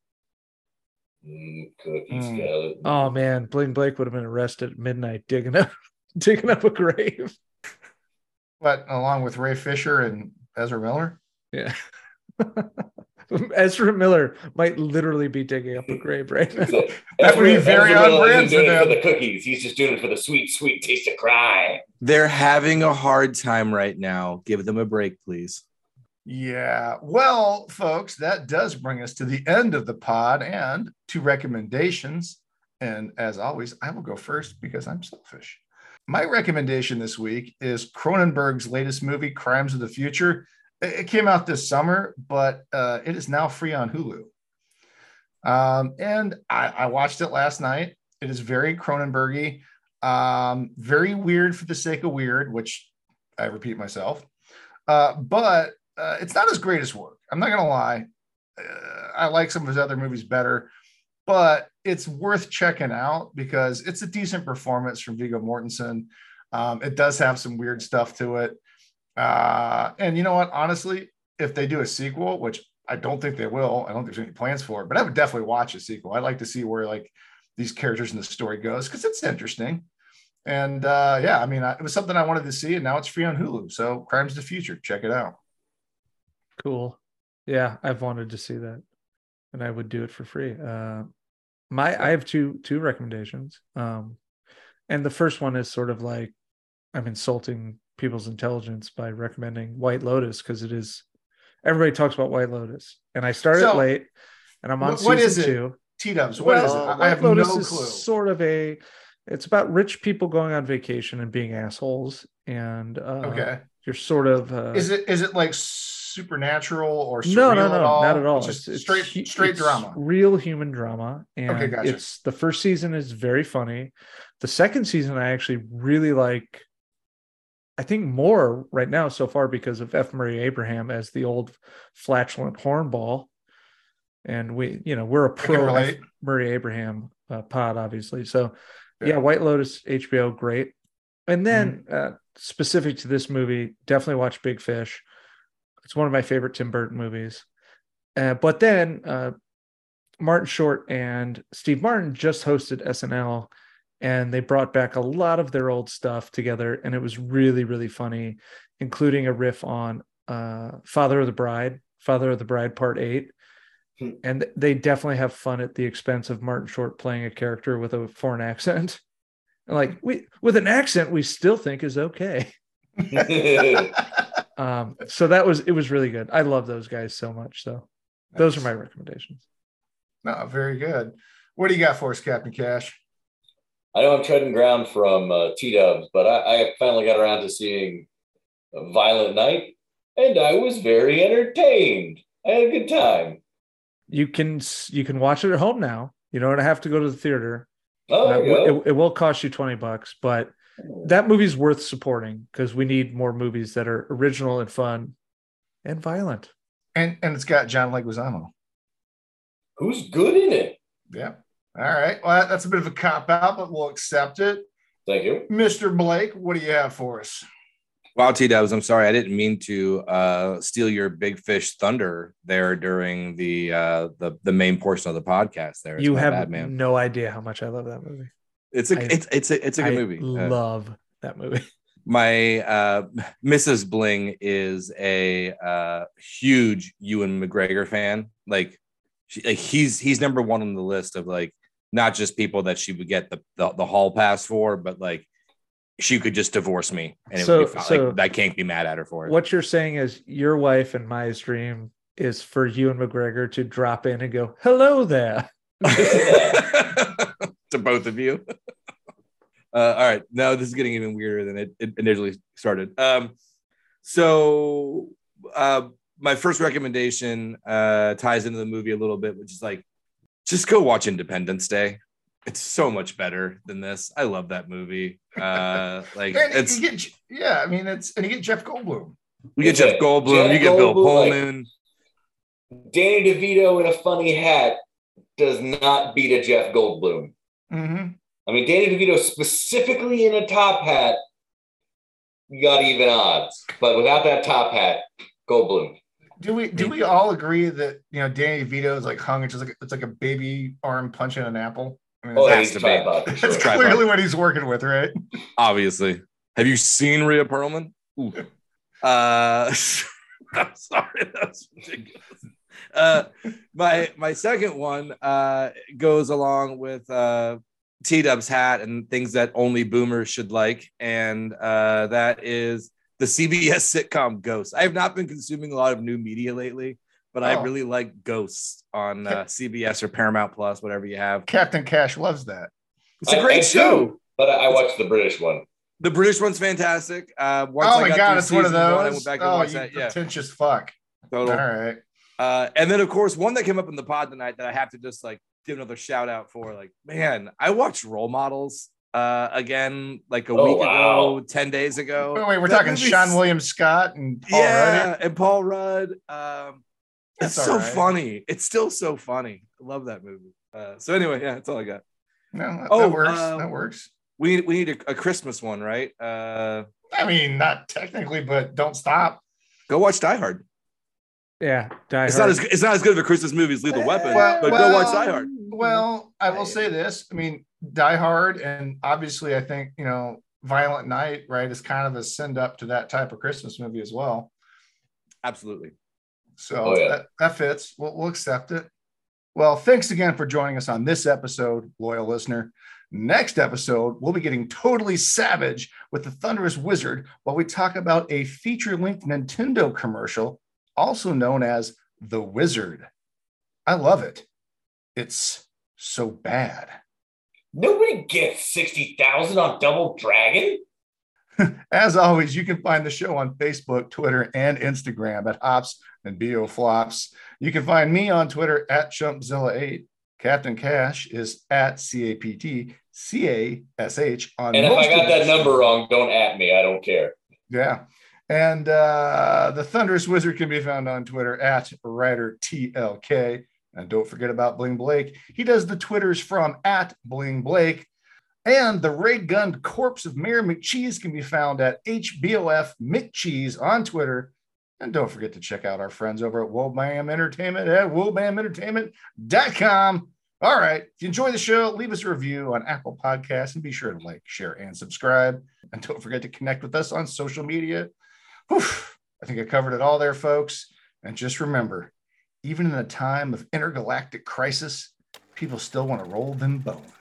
Mm, cookie Mm. oh man, Bling Blake would have been arrested at midnight digging up digging up a grave. But along with Ray Fisher and Ezra Miller. Yeah. Ezra Miller might literally be digging up a grave right now. So, That would be very Ezra on brand isn't doing for it for them. the cookies. He's just doing it for the sweet, sweet taste of crime. They're having a hard time right now. Give them a break, please. Yeah. Well, folks, that does bring us to the end of the pod and to recommendations. And as always, I will go first because I'm selfish. My recommendation this week is Cronenberg's latest movie, Crimes of the Future. It came out this summer, but uh, it is now free on Hulu. Um, and I, I watched it last night. It is very Cronenbergy, um, very weird for the sake of weird, which I repeat myself. Uh, but uh, it's not his greatest work. I'm not gonna lie. Uh, I like some of his other movies better, but it's worth checking out because it's a decent performance from Viggo Mortensen. Um, it does have some weird stuff to it, uh, and you know what? Honestly, if they do a sequel, which I don't think they will, I don't think there's any plans for it, but I would definitely watch a sequel. I'd like to see where like these characters in the story goes because it's interesting. And uh, yeah, I mean, I, it was something I wanted to see, and now it's free on Hulu. So, Crimes of the Future, check it out. Cool. Yeah, I've wanted to see that, and I would do it for free. Uh, my I have two two recommendations. Um, and the first one is sort of like I'm insulting people's intelligence by recommending White Lotus because it is everybody talks about White Lotus, and I started So, late, and I'm on Wh- what season is it? two. T Dubs, what is it? Well, I- White have Lotus no is sort of a. It's about rich people going on vacation and being assholes, and uh, Okay. you're sort of. Uh, Is it is it like supernatural or no, no, no, at all? not at all. It's just It's- it's straight hu- straight it's drama. real human drama, and Okay, gotcha. it's the first season is very funny. The second season I actually really like. I think more right now so far because of F. Murray Abraham as the old flatulent hornball, and we, you know, we're a pro F. Murray Abraham uh, pod, obviously. So, Yeah. yeah. White Lotus, HBO, great. And then, Mm-hmm. uh, specific to this movie, definitely watch Big Fish. It's one of my favorite Tim Burton movies. Uh, but then, uh, Martin Short and Steve Martin just hosted SNL, and they brought back a lot of their old stuff together, and it was really, really funny, including a riff on uh, Father of the Bride Father of the Bride Part Eight, Hmm. and they definitely have fun at the expense of Martin Short playing a character with a foreign accent. And like we with an accent, we still think is okay. Um, so that was it was really good. I love those guys so much. So those are my recommendations. No, very good. What do you got for us, Captain Cash? I know I'm treading ground from uh, T Dubs, but I, I finally got around to seeing Violent Night, and I was very entertained. I had a good time. You can you can watch it at home now. You don't have to go to the theater. Oh, Uh, there you go. it, it will cost you 20 bucks, but that movie's worth supporting because we need more movies that are original and fun and violent. And and it's got John Leguizamo. Who's good in it? Yeah. All right. Well, that's a bit of a cop out, but we'll accept it. Thank you. Mr. Blake, what do you have for us? Wow, T Dubs, I'm sorry. I didn't mean to uh, steal your big fish thunder there during the uh, the the main portion of the podcast. There, It's you have bad, man. no idea how much I love that movie. It's a I- it's it's a it's a good I movie. Uh, Love that movie. my uh Mrs. Bling is a uh huge Ewan McGregor fan. Like, she, like he's he's number one on the list of like not just people that she would get the the, the hall pass for, but like she could just divorce me and it So- would be fine. so- like I can't be mad at her for it. What you're saying is your wife and my dream is for Ewan McGregor to drop in and go, "Hello there." to both of you. Uh, all right, now this is getting even weirder than it, it initially started. Um, so uh, my first recommendation uh, ties into the movie a little bit, which is like just go watch Independence Day. It's so much better than this. I love that movie. Uh, like And it's you get, yeah, I mean, it's and you get Jeff Goldblum. you get Jeff Goldblum, Jeff you get Bill Goldblum, like- Pullman. Danny DeVito in a funny hat does not beat a Jeff Goldblum. Mm-hmm. I mean, Danny DeVito specifically in a top hat, you got even odds. But without that top hat, Goldblum. Do we do we all agree that you know Danny DeVito is like hung? It's just like it's like a baby arm punching an apple. I mean, Oh, that's, he's to a be. tripod that's sure. clearly what he's working with, right? obviously. Have you seen Rhea Perlman? Ooh. Uh, I'm sorry, that's ridiculous. Uh, my my second one uh, goes along with uh, T Dub's hat and things that only boomers should like, and uh, that is the CBS sitcom Ghost. I have not been consuming a lot of new media lately, but I Oh. really like Ghosts on uh, CBS or Paramount Plus, whatever you have. Captain Cash loves that. It's a I- great I show. do, But I I watched the British one. The British one's fantastic. Uh, once oh I my got god, through it's one of season one, I those. went back and oh, watched you that. Yeah, pretentious fuck. total. All right. Uh, and then of course one that came up in the pod tonight that I have to just like give another shout out for. Like, man, I watched Role Models uh again like a Oh, week wow. ago, ten days ago. Wait, wait, we're That talking movie's- Seann William Scott and Paul yeah, Rudd. and Paul Rudd. Um, it's so all right. funny. It's still so funny. I love that movie. Uh, so anyway, yeah, that's all I got. No, that, Oh, that works. uh, that works. We need we need a, a Christmas one, right? Uh, I mean, not technically, but don't stop. go watch Die Hard. Yeah, Die It's Hard. not as it's not as good of a Christmas movie as Lethal Weapon, Well- but well- go watch Die Hard. Well, I will say this. I mean, Die Hard, and obviously, I think you know, Violent Night, right, is kind of a send up to that type of Christmas movie as well. Absolutely. So Oh, yeah. that, that fits. We'll, we'll accept it. Well, thanks again for joining us on this episode, loyal listener. Next episode, we'll be getting totally savage with the Thunderous Wizard while we talk about a feature length Nintendo commercial, also known as The Wizard. I love it. It's so bad. Nobody gets 60,000 on Double Dragon. As always, you can find the show on Facebook, Twitter, and Instagram at Hops and Bo Flops. You can find me on Twitter at Chumpzilla8. Captain Cash is at C A P T C A S H on And if I got that number wrong, don't at me. I don't care. Yeah. And uh, the Thunderous Wizard can be found on Twitter at Writer TLK. And don't forget about Bling Blake. He does the Twitters from at Bling Blake. And the ray gunned corpse of Mayor McCheese can be found at HBOF McCheese on Twitter. And don't forget to check out our friends over at Wobam Entertainment at wobamentertainment.com. All right. If you enjoy the show, leave us a review on Apple Podcasts and be sure to like, share, and subscribe. And don't forget to connect with us on social media. I think I covered it all there, folks. And just remember, even in a time of intergalactic crisis, people still want to roll them bones.